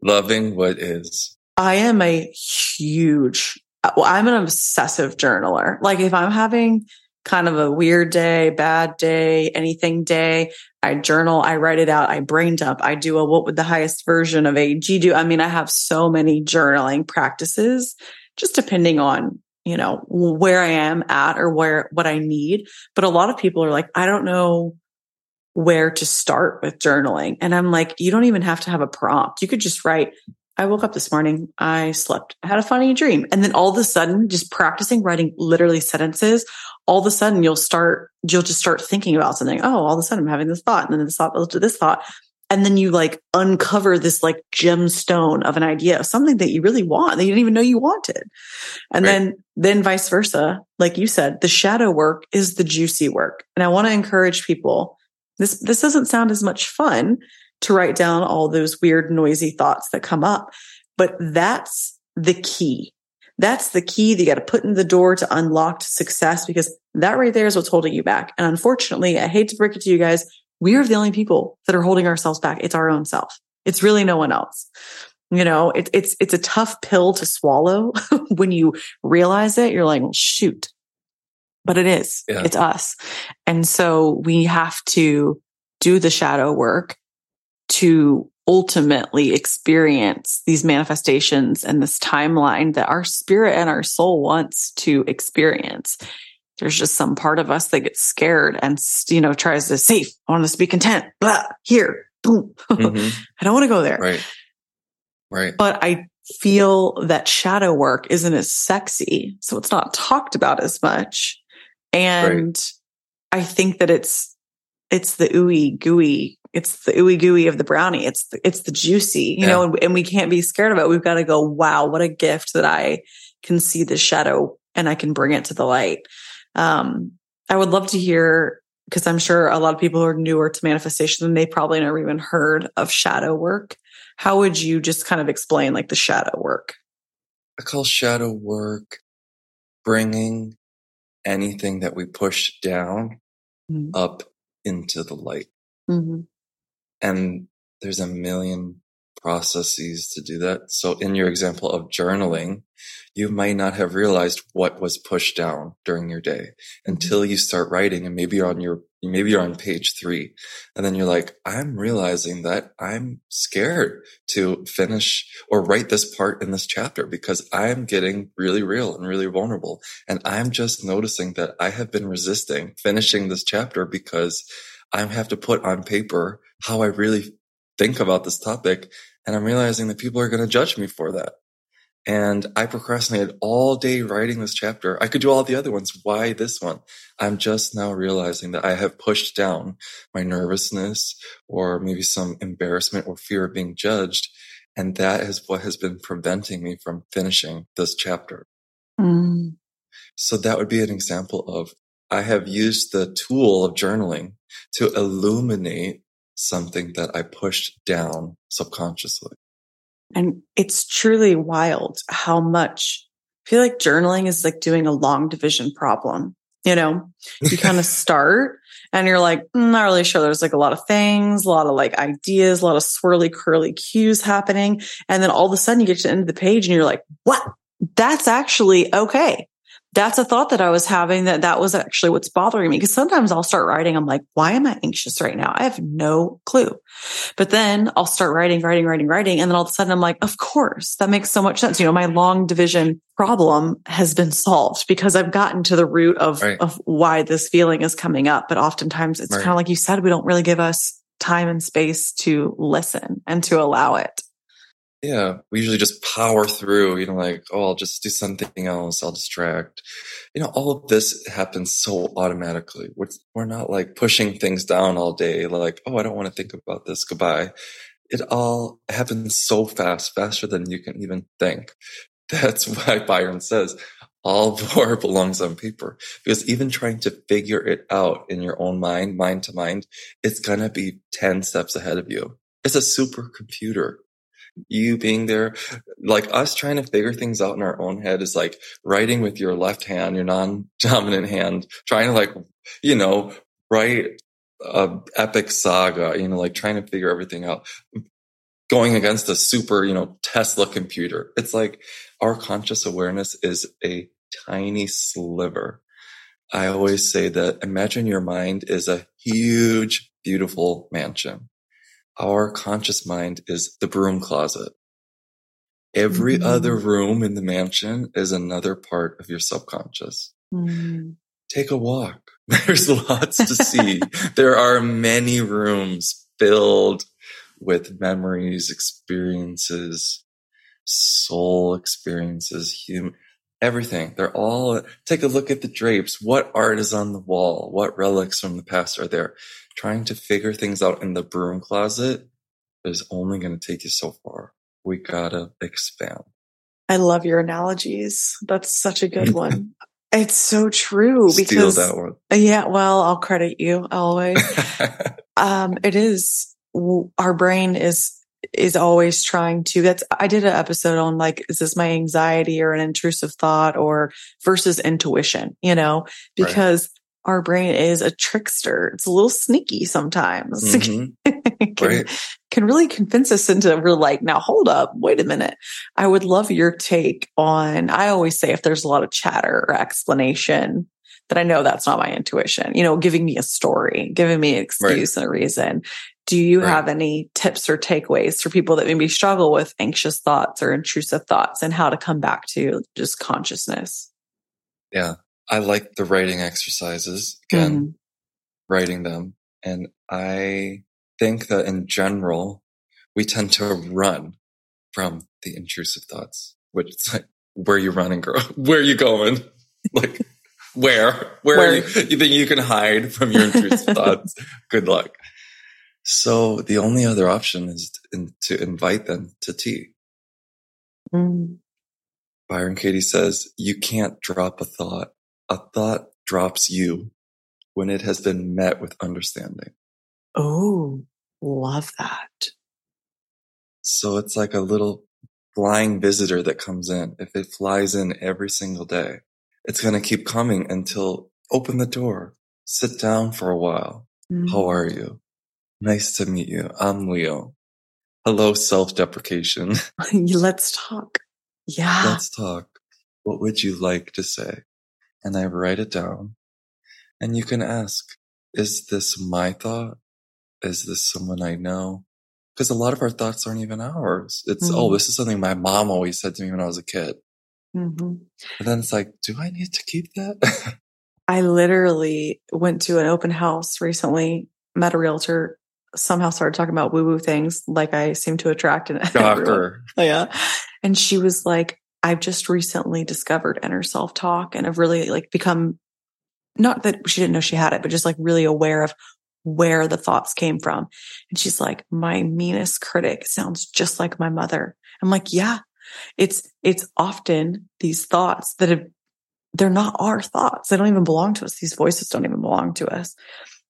Loving what is. I am a huge well, I'm an obsessive journaler. Like if I'm having kind of a weird day, bad day, anything day. I journal, I write it out, I brain dump, I do a what would the highest version of AG do? I mean, I have so many journaling practices, just depending on, you know, where I am at or where what I need. But a lot of people are like, I don't know where to start with journaling. And I'm like, you don't even have to have a prompt. You could just write, I woke up this morning. I slept. I had a funny dream. And then all of a sudden, just practicing writing literally sentences, all of a sudden you'll start, you'll just start thinking about something. Oh, all of a sudden I'm having this thought and then this thought this thought. And then you like uncover this like gemstone of an idea of something that you really want that you didn't even know you wanted. And right. then, then vice versa. Like you said, the shadow work is the juicy work. And I want to encourage people. This, this doesn't sound as much fun to write down all those weird, noisy thoughts that come up. But that's the key. That's the key that you got to put in the door to unlocked success because that right there is what's holding you back. And unfortunately, I hate to break it to you guys. We are the only people that are holding ourselves back. It's our own self. It's really no one else. You know, it, it's, it's a tough pill to swallow [laughs] when you realize it. You're like, well, shoot, but it is, yeah. it's us. And so we have to do the shadow work to ultimately experience these manifestations and this timeline that our spirit and our soul wants to experience. There's just some part of us that gets scared and, you know, tries to safe. I want us to be content. Blah, here, boom. Mm-hmm. [laughs] I don't want to go there. Right. Right. But I feel that shadow work isn't as sexy. So it's not talked about as much. And right. I think that it's, it's the ooey gooey it's the ooey gooey of the brownie. It's the, it's the juicy, you yeah. know, and, and, we can't be scared of it. We've got to go, wow, what a gift that I can see the shadow and I can bring it to the light. Um, I would love to hear because I'm sure a lot of people who are newer to manifestation and they probably never even heard of shadow work. How would you just kind of explain like the shadow work? I call shadow work bringing anything that we push down mm-hmm. up into the light. Mm-hmm. And there's a million processes to do that. So in your example of journaling, you might not have realized what was pushed down during your day until mm-hmm. you start writing and maybe you're on your maybe you're on page 3 and then you're like I'm realizing that I'm scared to finish or write this part in this chapter because I'm getting really real and really vulnerable. And I'm just noticing that I have been resisting finishing this chapter because I have to put on paper how I really think about this topic. And I'm realizing that people are going to judge me for that. And I procrastinated all day writing this chapter. I could do all the other ones. Why this one? I'm just now realizing that I have pushed down my nervousness or maybe some embarrassment or fear of being judged. And that is what has been preventing me from finishing this chapter. Mm. So that would be an example of I have used the tool of journaling to illuminate something that I pushed down subconsciously. And it's truly wild how much I feel like journaling is like doing a long division problem. You know, you kind of [laughs] start and you're like, mm, not really sure. There's like a lot of things, a lot of like ideas, a lot of swirly, curly cues happening. And then all of a sudden you get to the end of the page and you're like, what? That's actually okay that's a thought that I was having that that was actually what's bothering me. Cause sometimes I'll start writing. I'm like, why am I anxious right now? I have no clue. But then I'll start writing, writing, writing, writing. And then all of a sudden I'm like, of course, that makes so much sense. You know, my long division problem has been solved because I've gotten to the root of, right. of why this feeling is coming up. But oftentimes it's right. kind of like you said, we don't really give us time and space to listen and to allow it. Yeah, we usually just power through, you know, like, oh, I'll just do something else, I'll distract. You know, all of this happens so automatically. We're, we're not like pushing things down all day, like, oh, I don't want to think about this, goodbye. It all happens so fast, faster than you can even think. [laughs] That's why Byron says, all [laughs] war belongs on paper. Because even trying to figure it out in your own mind, mind to mind, it's gonna be 10 steps ahead of you. It's a supercomputer you being there, like us trying to figure things out in our own head is like writing with your left hand, your non-dominant hand, trying to like, you know, write a epic saga, you know, like trying to figure everything out, going against a super, you know, Tesla computer. It's like our conscious awareness is a tiny sliver. I always say that imagine your mind is a huge, beautiful mansion our conscious mind is the broom closet. Every mm-hmm. other room in the mansion is another part of your subconscious. Mm-hmm. Take a walk. [laughs] There's lots to see. [laughs] there are many rooms filled with memories, experiences, soul experiences, human, everything. They're all, take a look at the drapes. What art is on the wall? What relics from the past are there? Trying to figure things out in the broom closet is only going to take you so far. We gotta expand. I love your analogies. That's such a good one. [laughs] It's so true Steal because that one. yeah, well, I'll credit you always. [laughs] um, it is our brain is is always trying to that's i did an episode on like is this my anxiety or an intrusive thought or versus intuition you know because right. our brain is a trickster it's a little sneaky sometimes [laughs] mm-hmm. can, right. can really convince us into we're like now hold up wait a minute i would love your take on i always say if there's a lot of chatter or explanation that I know that's not my intuition, you know, giving me a story, giving me an excuse right. and a reason. Do you right. have any tips or takeaways for people that maybe struggle with anxious thoughts or intrusive thoughts and how to come back to just consciousness? Yeah. I like the writing exercises again, mm-hmm. writing them. And I think that in general, we tend to run from the intrusive thoughts, which is like, where are you running, girl? [laughs] [laughs] Where are you going? Like, where? Where, where? You, you think you can hide from your intrusive thoughts? [laughs] Good luck. So the only other option is to invite them to tea. Mm. Byron Katie says, you can't drop a thought. A thought drops you when it has been met with understanding. Oh, love that. So it's like a little flying visitor that comes in. If it flies in every single day, it's going to keep coming until open the door, sit down for a while. Mm. How are you? Nice to meet you. I'm Leo. Hello, self deprecation. [laughs] [laughs] Let's talk. Yeah. Let's talk. What would you like to say? And I write it down. And you can ask, is this my thought? Is this someone I know? Because a lot of our thoughts aren't even ours. It's, oh, mm-hmm. oh, this is something my mom always said to me when I was a kid. Mm-hmm. And then it's like, do I need to keep that? [laughs] I literally went to an open house recently, met a realtor somehow started talking about woo woo things like I seem to attract and Shocker. yeah. And she was like, I've just recently discovered inner self talk and I've really like become not that she didn't know she had it, but just like really aware of where the thoughts came from. And she's like, my meanest critic sounds just like my mother. I'm like, yeah, it's, it's often these thoughts that have, they're not our thoughts. They don't even belong to us. These voices don't even belong to us.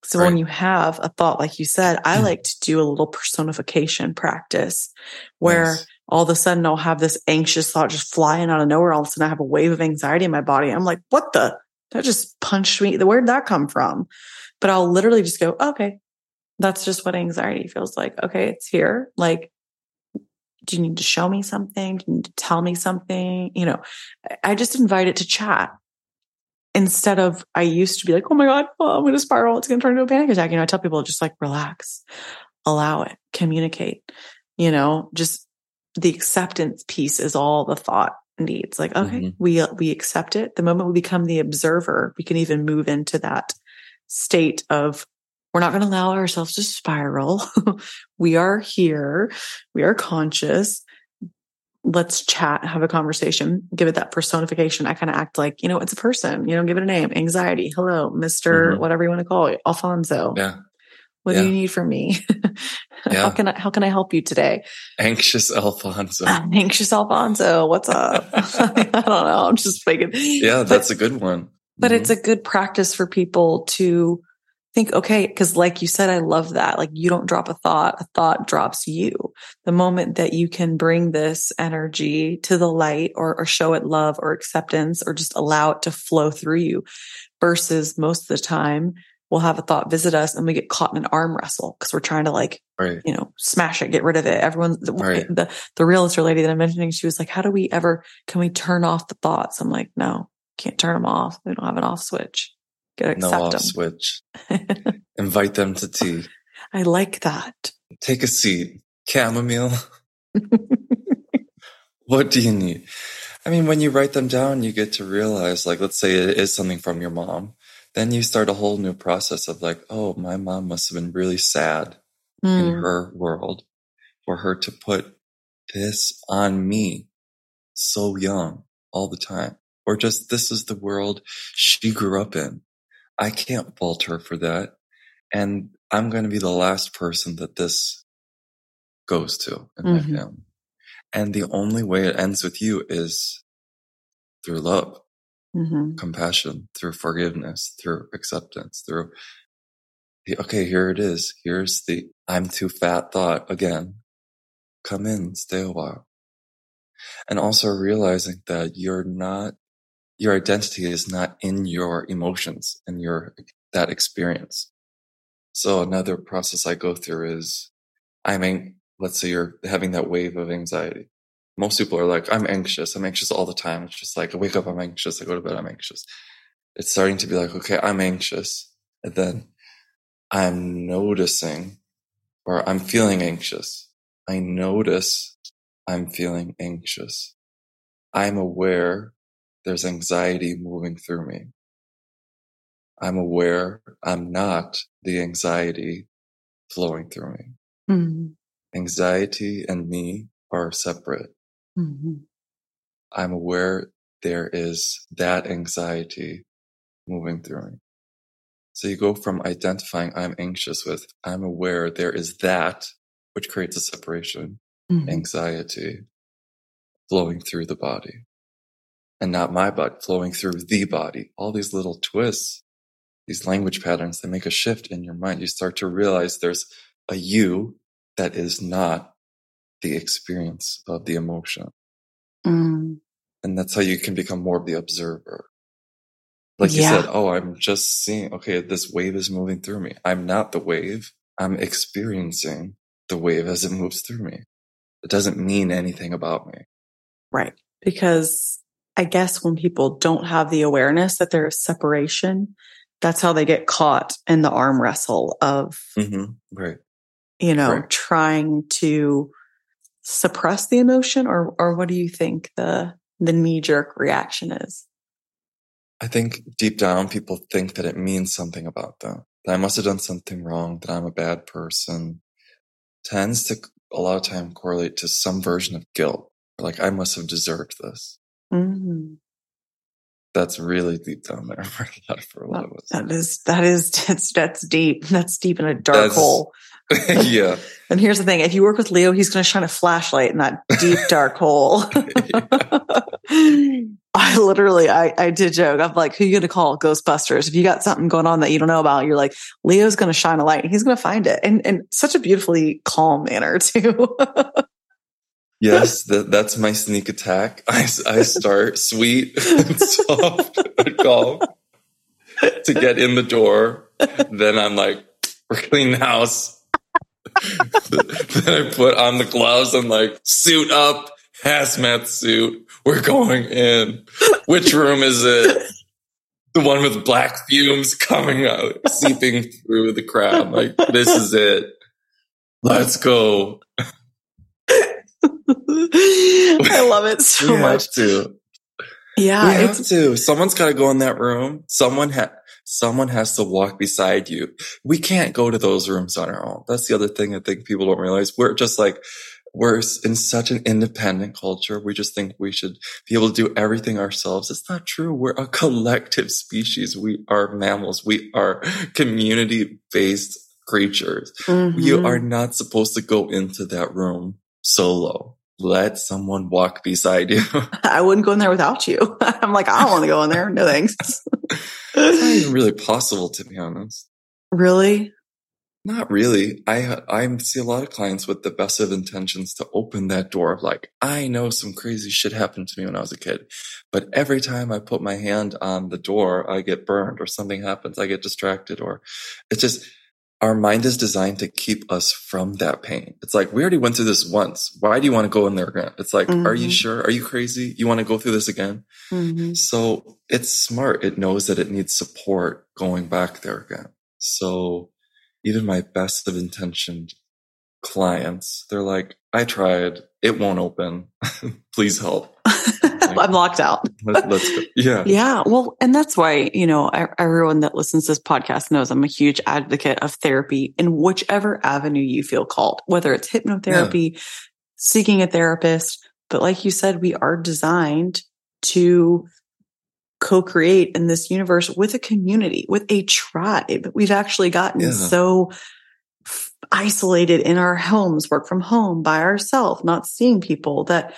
So right. when you have a thought, like you said, I mm. like to do a little personification practice where nice. all of a sudden I'll have this anxious thought just flying out of nowhere. All of a sudden I have a wave of anxiety in my body. I'm like, what the? That just punched me. Where'd that come from? But I'll literally just go, okay, that's just what anxiety feels like. Okay, it's here. Like, do you need to show me something? Do you need to tell me something? You know, I just invite it to chat instead of I used to be like, oh my God, oh, I'm going to spiral. It's going to turn into a panic attack. You know, I tell people just like relax, allow it, communicate, you know, just the acceptance piece is all the thought needs. Like, okay, mm-hmm. we, we accept it. The moment we become the observer, we can even move into that state of we're not going to allow ourselves to spiral. [laughs] we are here. We are conscious let's chat, have a conversation, give it that personification. I kind of act like, you know, it's a person, you know, give it a name, anxiety. Hello, mister mm-hmm. whatever you want to call it, Alfonso. Yeah. What yeah. do you need from me? [laughs] yeah. How can I, how can I help you today? Anxious Alfonso. [laughs] anxious Alfonso. What's up? [laughs] I don't know. I'm just thinking. Yeah, that's but, a good one. But mm-hmm. it's a good practice for people to think, okay, because like you said, I love that. Like you don't drop a thought, a thought drops you. The moment that you can bring this energy to the light or, or show it love or acceptance or just allow it to flow through you versus most of the time we'll have a thought visit us and we get caught in an arm wrestle because we're trying to like, right. you know, smash it, get rid of it. Everyone, the, right. the, the realtor lady that I'm mentioning, she was like, how do we ever, can we turn off the thoughts? I'm like, no, can't turn them off. We don't have an off switch. Get no off them. switch. Invite them to tea. I like that. Take a seat. Chamomile. [laughs] what do you need? I mean, when you write them down, you get to realize, like, let's say it is something from your mom. Then you start a whole new process of like, oh, my mom must have been really sad mm. in hmm. her world for her to put this on me so young all the time. Or just this is the world she grew up in. I can't fault her for that. And I'm going to be the last person that this goes to in mm-hmm. my family. And the only way it ends with you is through love, mm-hmm. compassion, through forgiveness, through acceptance, through, okay, here it is. Here's the I'm too fat thought again. Come in, stay a while. And also realizing that you're not your identity is not in your emotions and your that experience. So another process I go through is I'm ang- let's say you're having that wave of anxiety. Most people are like, I'm anxious. I'm anxious all the time. It's just like I wake up, I'm anxious. I go to bed, I'm anxious. It's starting to be like, okay, I'm anxious. And then I'm noticing or I'm feeling anxious. I notice I'm feeling anxious. I'm aware there's anxiety moving through me. I'm aware I'm not the anxiety flowing through me. Mm-hmm. Anxiety and me are separate. Mm-hmm. I'm aware there is that anxiety moving through me. So you go from identifying I'm anxious with I'm aware there is that, which creates a separation, mm-hmm. anxiety flowing through the body and not my body flowing through the body. All these little twists, these language patterns, they make a shift in your mind. You start to realize there's a you that is not the experience of the emotion. Mm. And that's how you can become more of the observer. Like yeah. you said, oh, I'm just seeing, okay, this wave is moving through me. I'm not the wave. I'm experiencing the wave as it moves through me. It doesn't mean anything about me. Right. Because I guess when people don't have the awareness that there is separation, that's how they get caught in the arm wrestle of, mm-hmm. right. you know, right. trying to suppress the emotion or, or what do you think the, the knee jerk reaction is? I think deep down people think that it means something about them. that I must have done something wrong, that I'm a bad person, tends to a lot of time correlate to some version of guilt. Like I must have deserved this. Mm. That's really deep down there [laughs] for a lot, for a lot of us. That is that is [laughs] that's that's deep. That's deep in a dark That's- hole. [laughs] yeah. And here's the thing: if you work with Leo, he's going to shine a flashlight in that deep dark hole. I literally, I, I did joke. I'm like, who you going to call? Ghostbusters. If you got something going on that you don't know about, you're like, Leo's going to shine a light. and He's going to find it, and and such a beautifully calm manner too. Yes, that, that's my sneak attack. [laughs] I, I start sweet and soft and calm to get in the door. Then I'm like, we're cleaning the house. then I put on the gloves and like, suit up, hazmat suit. We're going in. Which room is it? The one with black fumes coming out, seeping through the crowd. Like, this is it. Let's go. I love it so much. have to. Yeah, we have it's to. Someone's got to go in that room. Someone ha- someone has to walk beside you. We can't go to those rooms on our own. That's the other thing I think people don't realize. We're just like we're in such an independent culture. We just think we should be able to do everything ourselves. It's not true. We're a collective species. We are mammals. We are community based creatures. You Mhm. are not supposed to go into that room solo. Let someone walk beside you. [laughs] I wouldn't go in there without you. [laughs] I'm like, I don't want to go in there. No thanks. [laughs] it's not even really possible, to be honest. really? Not really. I I see a lot of clients with the best of intentions to open that door. Like I know some crazy shit happened to me when I was a kid, but every time I put my hand on the door, I get burned or something happens. I get distracted or it's just our mind is designed to keep us from that pain. It's like we already went through this once. Why do you want to go in there again? It's like, are you Mhm. sure? Are you crazy? You want to go through this again? Mhm. So it's smart. It knows that it needs support going back there again. So even my best of intentioned clients, they're like, I tried. It won't open. [laughs] Please help. [laughs] I'm locked out. Let, us go. Yeah. Yeah. Well, and that's why, you know, everyone that listens to this podcast knows I'm a huge advocate of therapy in whichever avenue you feel called, whether it's hypnotherapy, seeking a therapist. But like you said, we are designed to co-create in this universe with a community, with a tribe. We've actually gotten Yeah. so isolated in our homes, work from home by ourselves, not seeing people that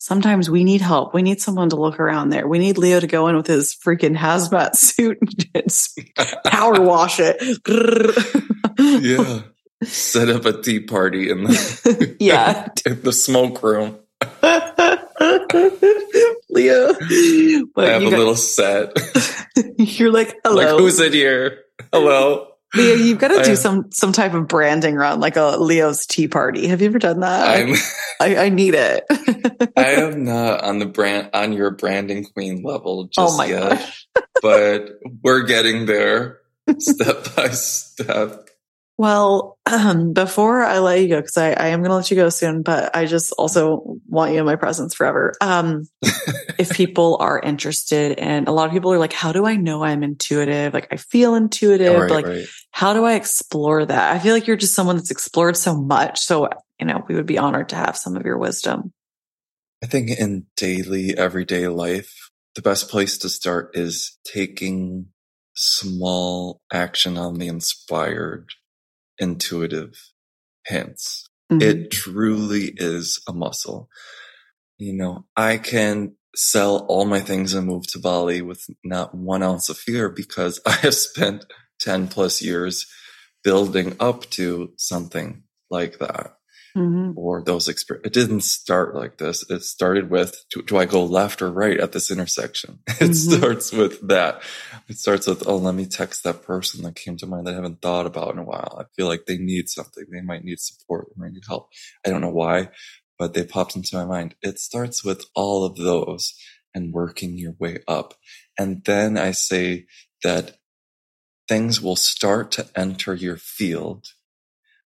sometimes we need help. We need someone to look around there. We need Leo to go in with his freaking hazmat [laughs] suit and power wash it. yeah. Set up a tea party in the, [laughs] yeah. [laughs] in the smoke room. Leo. But have a little set. you're like, hello. like, who's in here? Hello. Leo, you've got to do some some type of branding run, like a Leo's tea party. Have you ever done that? I'm, I, I need it. [laughs] I am not on the brand, on your branding queen level oh just oh my yet. gosh. but we're getting there step by step. Well, um, [clears throat] before I let you go, because I, I am going to let you go soon, but I just also want you in my presence forever. Um, [laughs] if people are interested, and a lot of people are like, "How do I know I'm intuitive? Like I feel intuitive, Right, like right. how do I explore that?" I feel like you're just someone that's explored so much, so you know we would be honored to have some of your wisdom. I think in daily, everyday life, the best place to start is taking small action on the inspired, intuitive hints. Mhm. It truly is a muscle. You know, I can sell all my things and move to Bali with not one ounce of fear because [laughs] I have spent 10 plus years building up to something like that Mhm. or those experiences. It didn't start like this. It started with, do, do I go left or right at this intersection? [laughs] It Mhm. starts with that. It starts with, oh, let me text that person that came to mind that I haven't thought about in a while. I feel like they need something. They might need support. They might need help. I don't know why, but they popped into my mind. It starts with all of those and working your way up. And then I say that things will start to enter your field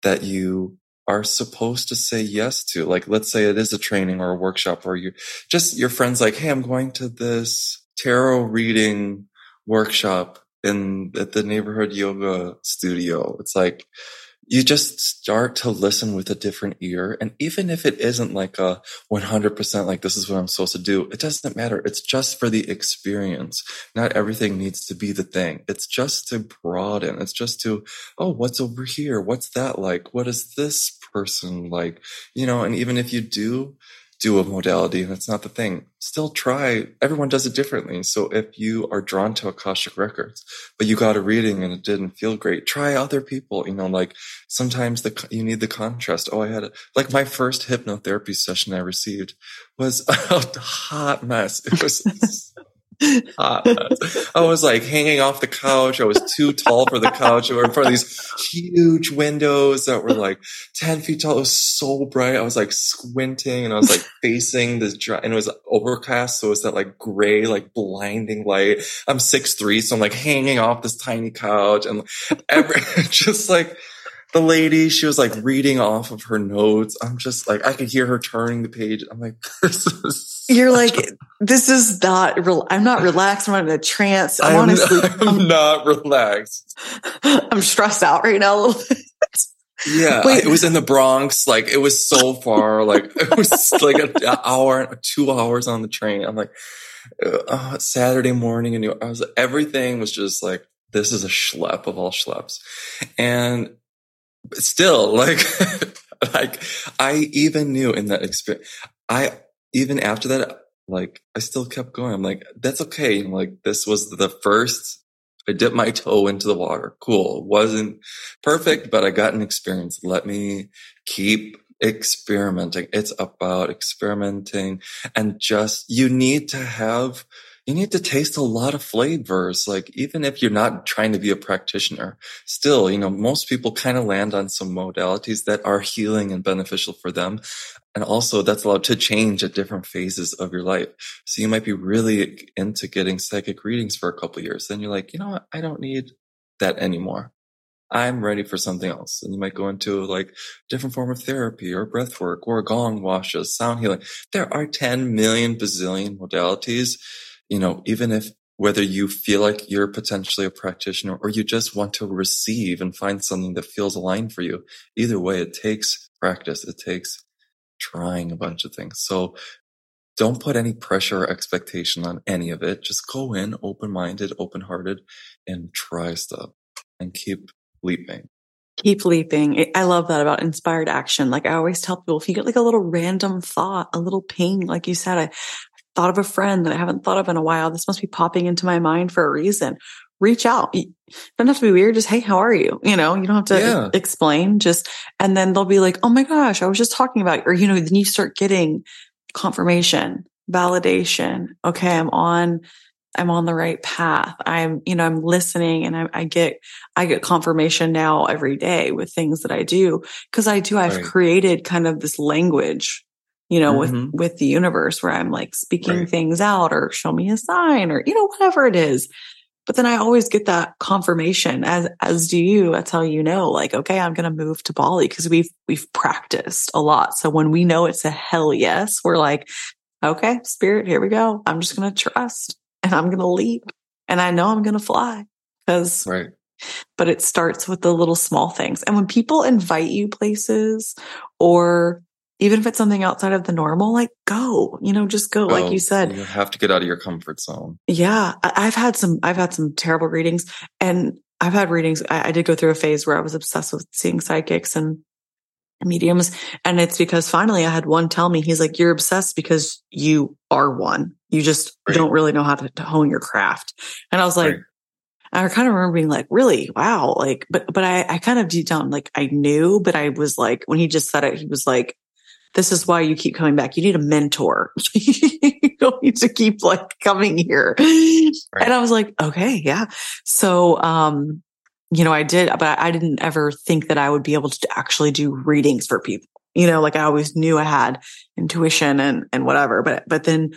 that you are supposed to say yes to. Like, let's say it is a training or a workshop or you just your friends like, Hey, I'm going to this tarot reading workshop. in at the neighborhood yoga studio. It's like you just start to listen with a different ear. And even if it isn't like a 100% like this is what I'm supposed to do, it doesn't matter. It's just for the experience. Not everything needs to be the thing. It's just to broaden. It's just to, oh, what's over here? What's that like? What is this person like? You know, and even if you do do a modality it's not the thing. Still try. Everyone does it differently. So if you are drawn to Akashic records, but you got a reading and it didn't feel great, try other people. You know, like sometimes the, you need the contrast. Oh, I had a, like my first hypnotherapy session I received was [laughs] a hot mess. It was I was like hanging off the couch. I was too tall for the couch. We were in front of these huge windows that were like 10 feet tall. It was so bright. I was like squinting and I was like [laughs] facing this dry, and it was overcast. So it was that like gray, like blinding light. I'm six three, So I'm like hanging off this tiny couch and every, [laughs] just like, the lady, she was like reading off of her notes. I'm just like, I could hear her turning the page. I'm like, [laughs] this is. You're like, this is not, real. I'm not relaxed. I'm not in a trance. I'm, honestly, [laughs] I'm, I'm not relaxed. [laughs] I'm stressed out right now a little bit. Yeah, Wait. it was in the Bronx. Like it was so far. Like it was like an hour, two hours on the train. I'm like, uh, Saturday morning, and I was everything was just like this is a schlep of all schleps, and still like [laughs] like i even knew in that experience i even after that like i still kept going. I'm like that's okay. Like this was the first i dipped my toe into the water. Cool. Wasn't perfect but i got an experience. Let me keep experimenting. It's about experimenting and just you need to have you need to taste a lot of flavors. Like even if you're not trying to be a practitioner, still, you know, most people kind of land on some modalities that are healing and beneficial for them. And also that's allowed to change at different phases of your life. So you might be really into getting psychic readings for a couple years. Then you're like, you know what? I don't need that anymore. I'm ready for something else. And you might go into like different form of therapy or breath work or gong washes, sound healing. There are 10 million bazillion modalities you know, even if whether you feel like you're potentially a practitioner or you just want to receive and find something that feels aligned for you, either way, it takes practice. It takes trying a bunch of things. So don't put any pressure or expectation on any of it. Just go in open minded, open hearted and try stuff and keep leaping. Keep leaping. I love that about inspired action. Like I always tell people, if you get like a little random thought, a little ping, like you said, I, thought of a friend that I haven't thought of in a while. This must be popping into my mind for a reason. Reach out. You don't have to be weird. Just, Hey, how are you? You know, you don't have to yeah. explain just, and then they'll be like, Oh my gosh, I was just talking about, or, you know, then you start getting confirmation, validation. Okay. I'm on, I'm on the right path. I'm, you know, I'm listening and I, I get, I get confirmation now every day with things that I do. Cause I do, I've right. created kind of this language you know, mm-hmm. with, with the universe where I'm like speaking right. things out or show me a sign or, you know, whatever it is. But then I always get that confirmation as, as do you. That's how you know, like, okay, I'm going to move to Bali because we've, we've practiced a lot. So when we know it's a hell yes, we're like, okay, spirit, here we go. I'm just going to trust and I'm going to leap and I know I'm going to fly because right but it starts with the little small things. And when people invite you places or even if it's something outside of the normal, like go, you know, just go. like oh, you said, you have to get out of your comfort zone. Yeah. I've had some, I've had some terrible readings and I've had readings. I, I did go through a phase where I was obsessed with seeing psychics and mediums. And it's because finally I had one tell me, he's like, you're obsessed because you are one. You just right. don't really know how to, to, hone your craft. And I was like, right. I kind of remember being like, really? Wow. Like, but, but I, I kind of deep down, like I knew, but I was like, when he just said it, he was like, this is why you keep coming back. You need a mentor. [laughs] you don't need to keep like coming here. Right. And I was like, okay, yeah. So, um, you know, I did, but I didn't ever think that I would be able to actually do readings for people. You know, like I always knew I had intuition and, and whatever, but, but then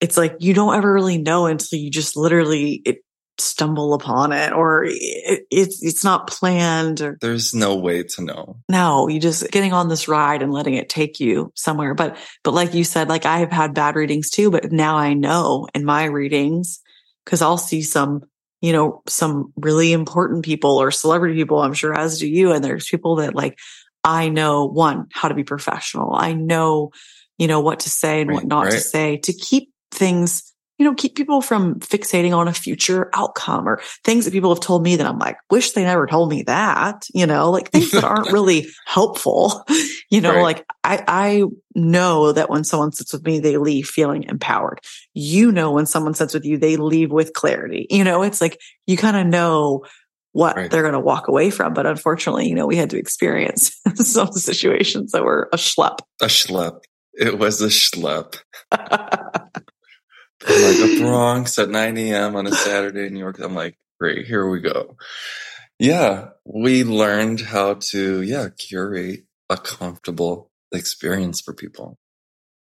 it's like you don't ever really know until you just literally, it stumble upon it or it, it's it's not planned or there's no way to know no you just getting on this ride and letting it take you somewhere but but like you said like i have had bad readings too but now i know in my readings because i'll see some you know, some really important people or celebrity people, I'm sure as do you. And there's people that like, I know one, how to be professional. I know, you know, what to say and Right, what not to say to keep things, you know, keep people from fixating on a future outcome or things that people have told me that I'm like, wish they never told me that, you know, like things that aren't [laughs] really helpful. [laughs] You know, Right. like I, I know that when someone sits with me, they leave feeling empowered. You know, when someone sits with you, they leave with clarity. You know, it's like you kind of know what Right. they're going to walk away from. But unfortunately, you know, we had to experience [laughs] some situations that were a schlep. A schlep. It was a schlep. I'm like the Bronx at 9 a.m. on a Saturday in New York. I'm like, great, here we go. Yeah, we learned how to, yeah, curate a comfortable experience for people.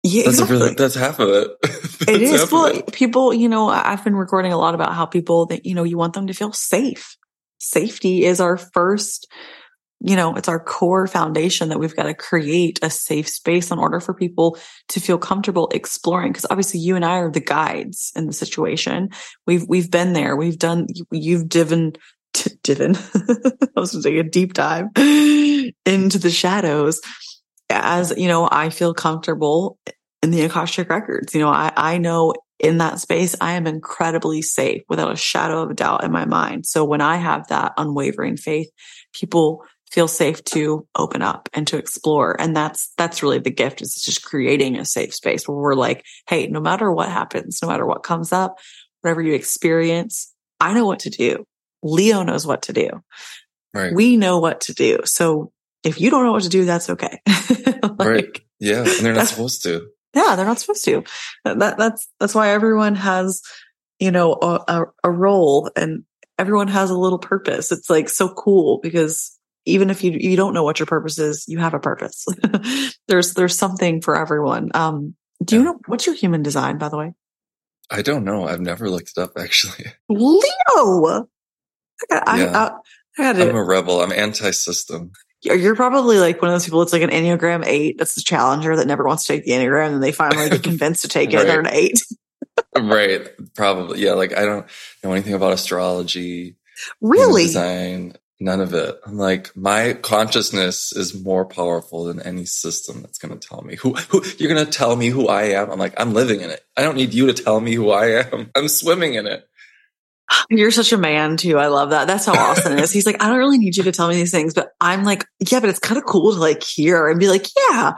yeah, That's exactly. really, that's half of it. [laughs] It is. Well, it. people, you know, I've been recording a lot about how people that, you know, you want them to feel safe. Safety is our first, you know, it's our core foundation that we've got to create a safe space in order for people to feel comfortable exploring. Cause obviously you and I are the guides in the situation. We've, we've been there. We've done, you've driven, [laughs] t- driven. I was going to a deep dive into the shadows as, you know, I feel comfortable in the Akashic records. You know, I, I know in that space, I am incredibly safe without a shadow of a doubt in my mind. So when I have that unwavering faith, people feel safe to open up and to explore. And that's, that's really the gift is just creating a safe space where we're like, Hey, no matter what happens, no matter what comes up, whatever you experience, I know what to do. Leo knows what to do. Right. We know what to do. So if you don't know what to do, that's okay. [laughs] Like, right. Yeah. And they're not supposed to. yeah, they're not supposed to. That that's that's why everyone has, you know, a, a, a role and everyone has a little purpose. It's like so cool because even if you you don't know what your purpose is, you have a purpose. [laughs] there's there's something for everyone. Um, do you Yeah. know what's your human design, by the way? I don't know. I've never looked it up actually. [laughs] Leo. I got, I, Yeah. I, I got I'm a rebel. I'm anti-system. You're you're probably like one of those people that's like an Enneagram eight. That's the challenger that never wants to take the Enneagram, and they finally get [laughs] convinced to take it. and They're an eight. right. Probably. Yeah. Like I don't know anything about astrology. Really? design, none of it. I'm like, my consciousness is more powerful than any system that's going to tell me who, who you're going to tell me who I am. I'm like, I'm living in it. I don't need you to tell me who I am. [laughs] I'm swimming in it. [sighs] You're such a man too. I love that. That's how Austin is. He's like, I don't really need you to tell me these things, but I'm like, yeah, but it's kind of cool to like hear and be like, yeah,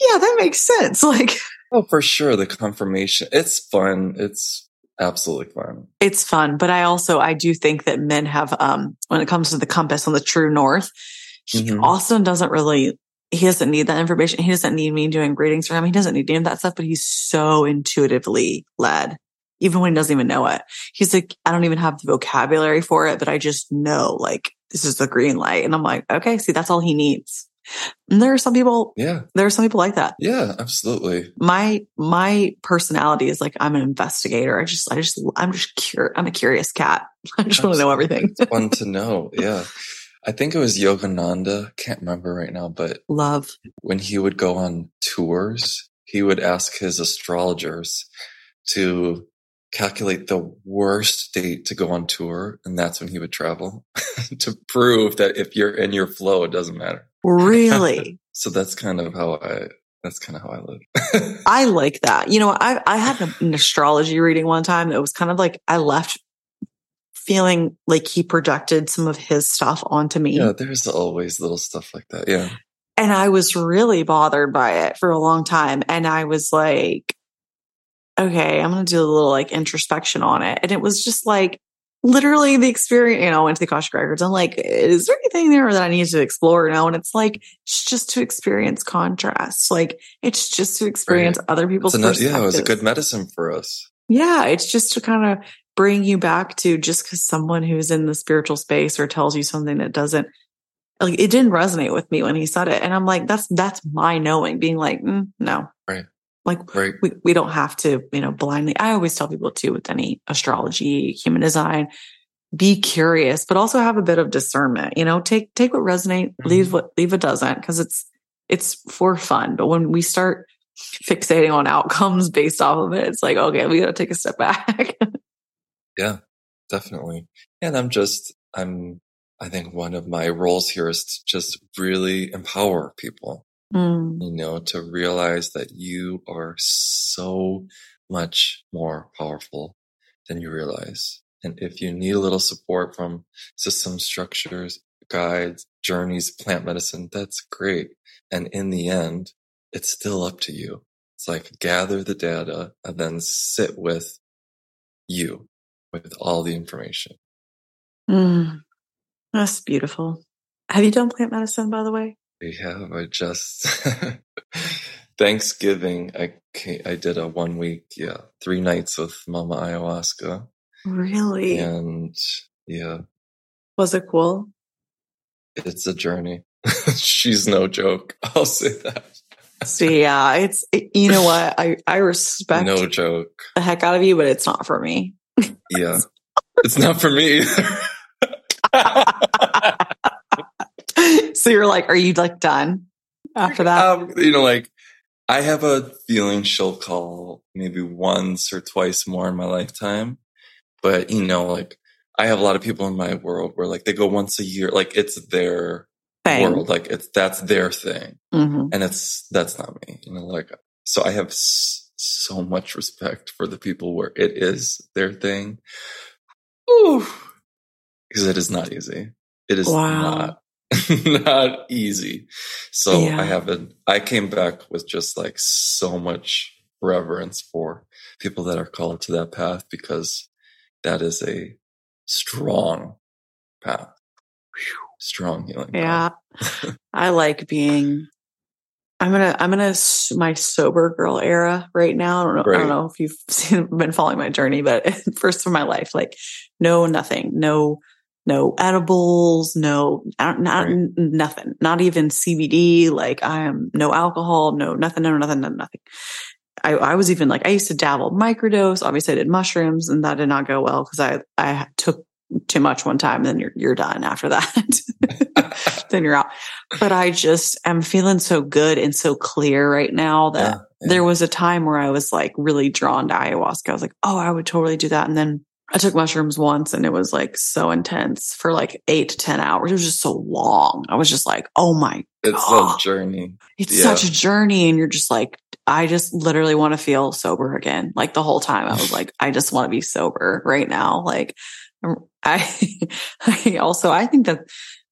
yeah, that makes sense. [laughs] Like Oh, for sure. The confirmation. It's fun. It's absolutely fun. it's fun, but I also, I do think that men have, um, when it comes to the compass on the true north, he, Mhm. Austin doesn't really, he doesn't need that information. He doesn't need me doing readings for him. He doesn't need any of that stuff, but he's so intuitively led, even when he doesn't even know it. He's like, I don't even have the vocabulary for it, but I just know like this is the green light. And I'm like, okay, see, that's all he needs. And there are some people, Yeah. there are some people like that. Yeah. Absolutely. My, my personality is like, I'm an investigator. I just, I just, I'm just cur I'm a curious cat. [laughs] I just want to know everything. It's fun to [laughs] know. Yeah. I think it was Yogananda. Can't remember right now, but Love. when he would go on tours, he would ask his astrologers to calculate the worst date to go on tour. And that's when he would travel [laughs] to prove that if you're in your flow, it doesn't matter. Really? [laughs] So that's kind of how I, that's kind of how I live. [laughs] I like that. You know, I I had an astrology reading one time that was kind of like I left feeling like he projected some of his stuff onto me. yeah, there's always little stuff like that. Yeah. And I was really bothered by it for a long time. And I was like, okay, I'm going to do a little like introspection on it. And it was just like literally the experience, you know, I went to the Akashic Records. I'm like, is there anything there that I need to explore now? And it's like, it's just to experience contrast. Like it's just to experience other people's another, yeah, it was a good medicine for us. Yeah, it's just to kind of bring you back to just because someone who's in the spiritual space or tells you something that doesn't like it didn't resonate with me when he said it, and I'm like, that's that's my knowing, being like, mm, no, Right. Like Right. we we don't have to, you know, blindly. I always tell people too with any astrology, human design, be curious, but also have a bit of discernment. You know, take take what resonate, leave mm-hmm. what leave what doesn't, because it's it's for fun. But when we start fixating on outcomes based off of it, it's like, okay, we got to take a step back. [laughs] Yeah. definitely. And I'm just, I'm, I think one of my roles here is to just really empower people, Mm. you know, to realize that you are so much more powerful than you realize. And if you need a little support from system structures, guides, journeys, plant medicine, that's great. And in the end, it's still up to you. It's like gather the data and then sit with you with all the information. Mm. That's beautiful. Have you done plant medicine, by the way? We have, I just, [laughs] Thanksgiving, I I did a one week, yeah, three nights with Mama Ayahuasca. Really? And yeah, Was it cool? it's a journey. [laughs] She's no joke. [laughs] I'll say that. See, yeah, it's it- you know what I I respect No joke. the heck out of you, but it's not for me. Yeah. It's not for me either. [laughs] so you're like, are you like done after that? um, you know, like I have a feeling she'll call maybe once or twice more in my lifetime. But you know, like I have a lot of people in my world where like they go once a year, like it's their Thing. world, like it's that's their thing, Mhm. and it's that's not me. You know, like so I have s- so much respect for the people where it is their thing. Because it is not easy. It is Wow. not [laughs] not easy. So Yeah. I haven't. I came back with just like so much reverence for people that are called to that path because that is a strong path, strong healing. Yeah. [laughs] I like being I'm gonna I'm gonna my sober girl era right now. I don't know I don't know if you've [laughs] seen, been following my journey, but first of my life, like no nothing, no no edibles, no not, Right. nothing, not even CBD. Like I am no alcohol, no nothing, no nothing, no nothing. I, I was even like I used to dabble microdose. Obviously, I did mushrooms, and that did not go well because I I took too much one time. Then you're you're done after that. [laughs] then you're out. But I just am feeling so good and so clear right now that Yeah, yeah. there was a time where I was like really drawn to ayahuasca. I was like, oh, I would totally do that. And then I took mushrooms once and it was like so intense for like eight to 10 hours. It was just so long. I was just like, oh my, it's a journey. it's Yeah. such a journey. And you're just like, I just literally want to feel sober again. Like the whole time I was like, I just want to be sober right now. Like [laughs] I, I also, I think that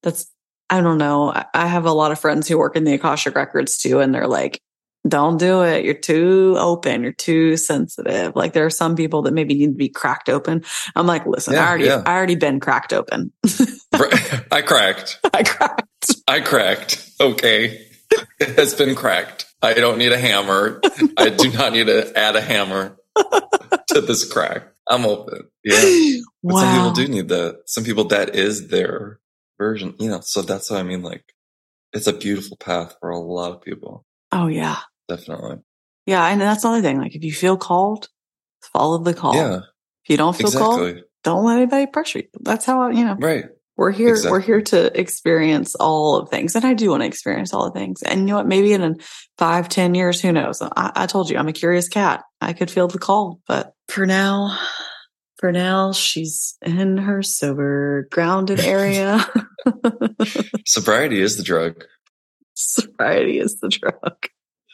that's, I don't know. I have a lot of friends who work in the Akashic records too. And they're like, don't do it. You're too open. You're too sensitive. Like there are some people that maybe need to be cracked open. I'm like, listen, I already, yeah. I already been cracked open. [laughs] I cracked. [laughs] I cracked. I cracked. Okay. It has been cracked. I don't need a hammer. I do not need to add a hammer to this crack. I'm open. Yeah. But Wow. some people do need that. Some people that is their version, you know, so that's what I mean. Like it's a beautiful path for a lot of people. Oh yeah. Definitely. Yeah, and that's another thing. Like if you feel called, follow the call. Yeah, If you don't feel called, don't let anybody pressure you. That's how you know Right. we're here. We're here to experience all of things, and I do want to experience all the things. And you know what? Maybe in five, ten years, who knows? I, I told you, I'm a curious cat. I could feel the call, but for now, for now, she's in her sober, grounded area. [laughs] Sobriety is the drug. [laughs] Sobriety is the drug.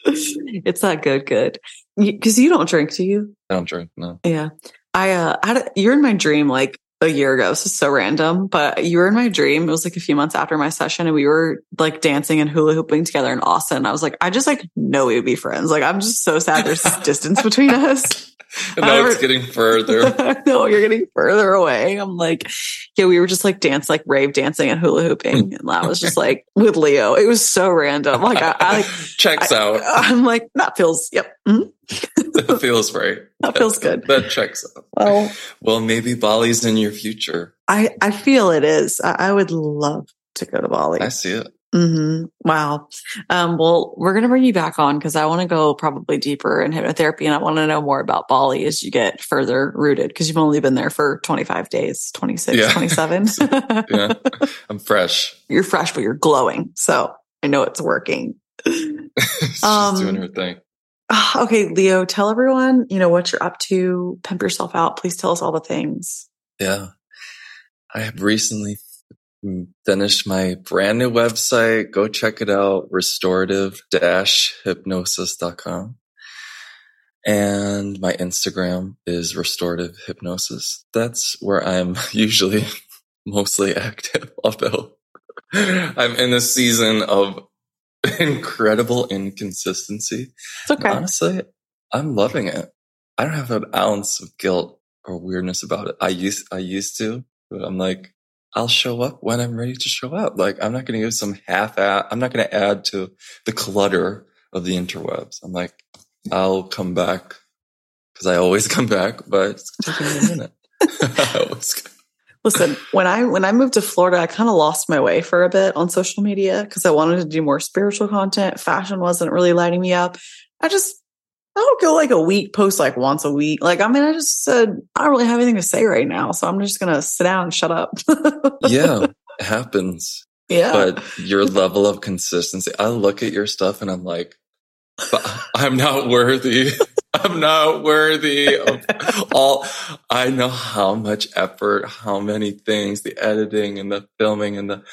[laughs] It's not good, good. Because you don't drink, do you? I don't drink. No. Yeah. I uh a, you're in my dream like a year ago. This is so random, but you were in my dream. It was like a few months after my session and we were like dancing and hula hooping together in Austin. I was like, I just like know we would be friends. Like I'm just so sad there's this [laughs] distance between us. [laughs] And now I it's getting further. [laughs] no, you're getting further away. I'm like, yeah, we were just like dance, like rave dancing and hula hooping. And I was just like with Leo. It was so random. Like I, I like, checks out. I'm like, that feels, yep. Mhm, [laughs] That feels right. That feels good. [laughs] That checks out. Well, Well, maybe Bali's in your future. I, I feel it is. I, I would love to go to Bali. I see it. hmm Wow. Um, well, we're going to bring you back on because I want to go probably deeper in hypnotherapy and I want to know more about Bali as you get further rooted because you've only been there for 25 days, 26, Yeah. 27. [laughs] Yeah. I'm fresh. you're fresh, but you're glowing. So I know it's working. She's Um, doing her thing. Ah, Okay, Leo, tell everyone, you know, what you're up to. Pimp yourself out. Please tell us all the things. Yeah. I have recently finished my brand new website. Go check it out. Restorative hypnosis.com. And my Instagram is restorative hypnosis. That's where I'm [laughs] usually mostly active, [laughs] although I'm in a season of [laughs] incredible inconsistency. It's okay. Honestly, I'm loving it. I don't have an ounce of guilt or weirdness about it. I used, I used to, but I'm like, I'll show up when I'm ready to show up. Like, I'm not going to give some half add, I'm not going to add to the clutter of the interwebs. I'm like, I'll come back because I always [laughs] come back, but it's taking me a minute. [laughs] Listen, when I when I moved to Florida, I kind of lost my way for a bit on social media because I wanted to do more spiritual content. Fashion wasn't really lighting me up. I just I don't go like a week post like once a week. Like I mean, I just said I don't really have anything to say right now, so I'm just gonna sit down and shut up. [laughs] yeah, it happens. Yeah, but your level of consistency. I look at your stuff and I'm like, I'm not worthy. I'm not worthy of all. I know how much effort, how many things, the editing and the filming and the,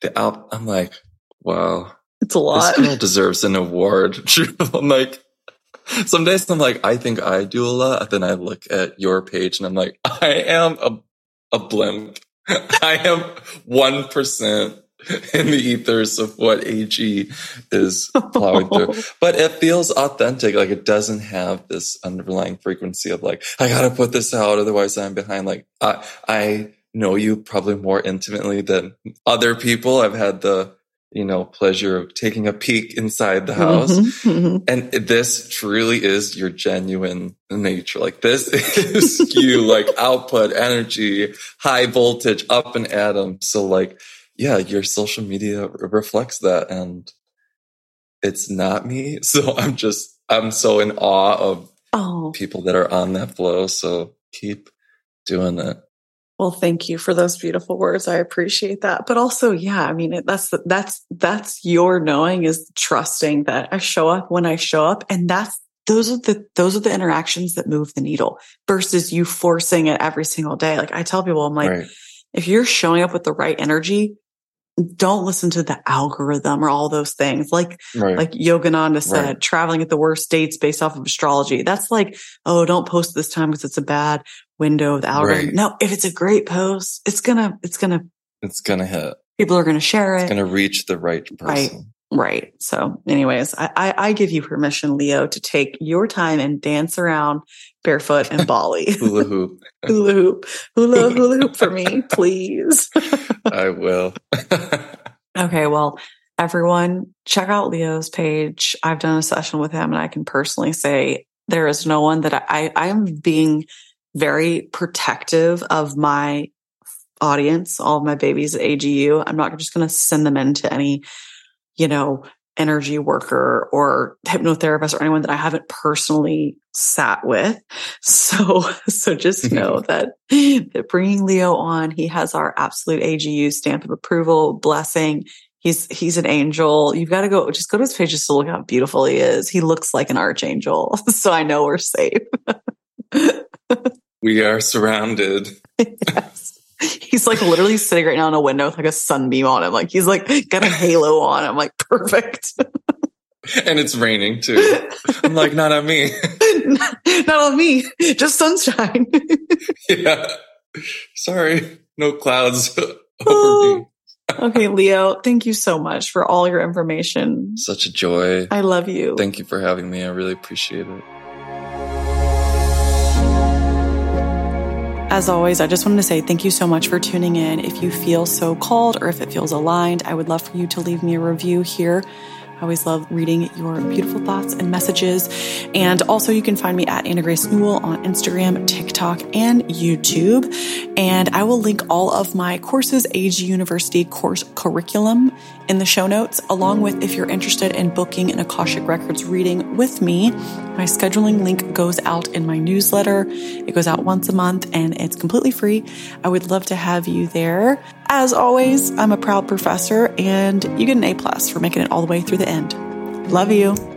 the out. I'm like, wow. It's a lot. This girl deserves an award. [laughs] I'm like, some days I'm like, I think I do a lot. Then I look at your page and I'm like, I am a, a blimp. [laughs] I am 1% [laughs] in the ethers of what AG is plowing through. [laughs] But it feels authentic. Like it doesn't have this underlying frequency of like, I gotta put this out, otherwise I'm behind. Like I, I know you probably more intimately than other people. I've had the, you know, pleasure of taking a peek inside the house. Mm-hmm, mm-hmm. And this truly is your genuine nature. Like this [laughs] is you, like output, energy, high voltage, up and atom. So like, yeah, your social media reflects that and it's not me. [laughs] So I'm just, I'm so in awe of oh. people that are on that flow. So keep doing it. Well, thank you for those beautiful words. I appreciate that. But also, yeah, I mean, that's, that's, that's your knowing is trusting that I show up when I show up. And that's, those are the, those are the interactions that move the needle versus you forcing it every single day. Like I tell people, I'm like, right. if you're showing up with the right energy, don't listen to the algorithm or all those things. Like, right. like Yogananda said, right. traveling at the worst dates based off of astrology. That's like, oh, don't post this time because it's a bad window of the algorithm. Right. No, if it's a great post, it's gonna, it's gonna, it's gonna hit. People are gonna share it. It's gonna reach the right person. Right. So anyways, I, I, I give you permission, Leo, to take your time and dance around barefoot in Bali. [laughs] hula hoop. [laughs] hula hoop. Hula hula hoop for me, please. [laughs] I will. okay. Well, everyone check out Leo's page. I've done a session with him and I can personally say there is no one that I, I am being very protective of my audience, all of my babies at AGU. I'm not just going to send them into any you know, energy worker or hypnotherapist or anyone that I haven't personally sat with. [laughs] So, so just [laughs] know that, that bringing Leo on, he has our absolute AGU stamp of approval, blessing. He's, he's an angel. You've got to go, just go to his page just to look how beautiful he is. He looks like an archangel. [laughs] So I know we're safe. we are surrounded. yes. [laughs] He's like literally sitting right now in a window with like a sunbeam on him. Like he's like got a halo on. I'm like, perfect. [laughs] and it's raining too. I'm like, not on me. not, [laughs] not on me. Just sunshine. yeah. Sorry. No clouds over oh. me. okay, Leo, thank you so much for all your information. Such a joy. I love you. Thank you for having me. I really appreciate it. As always, I just wanted to say thank you so much for tuning in. If you feel so called or if it feels aligned, I would love for you to leave me a review here I always love reading your beautiful thoughts and messages. And also, you can find me at Anna Grace Newell on Instagram, TikTok, and YouTube. And I will link all of my courses, AG University course curriculum in the show notes, along with if you're interested in booking an Akashic Records reading with me. My scheduling link goes out in my newsletter. It goes out once a month and it's completely free. I would love to have you there. As always, I'm a proud professor and you get an A plus for making it all the way through the end. Love you.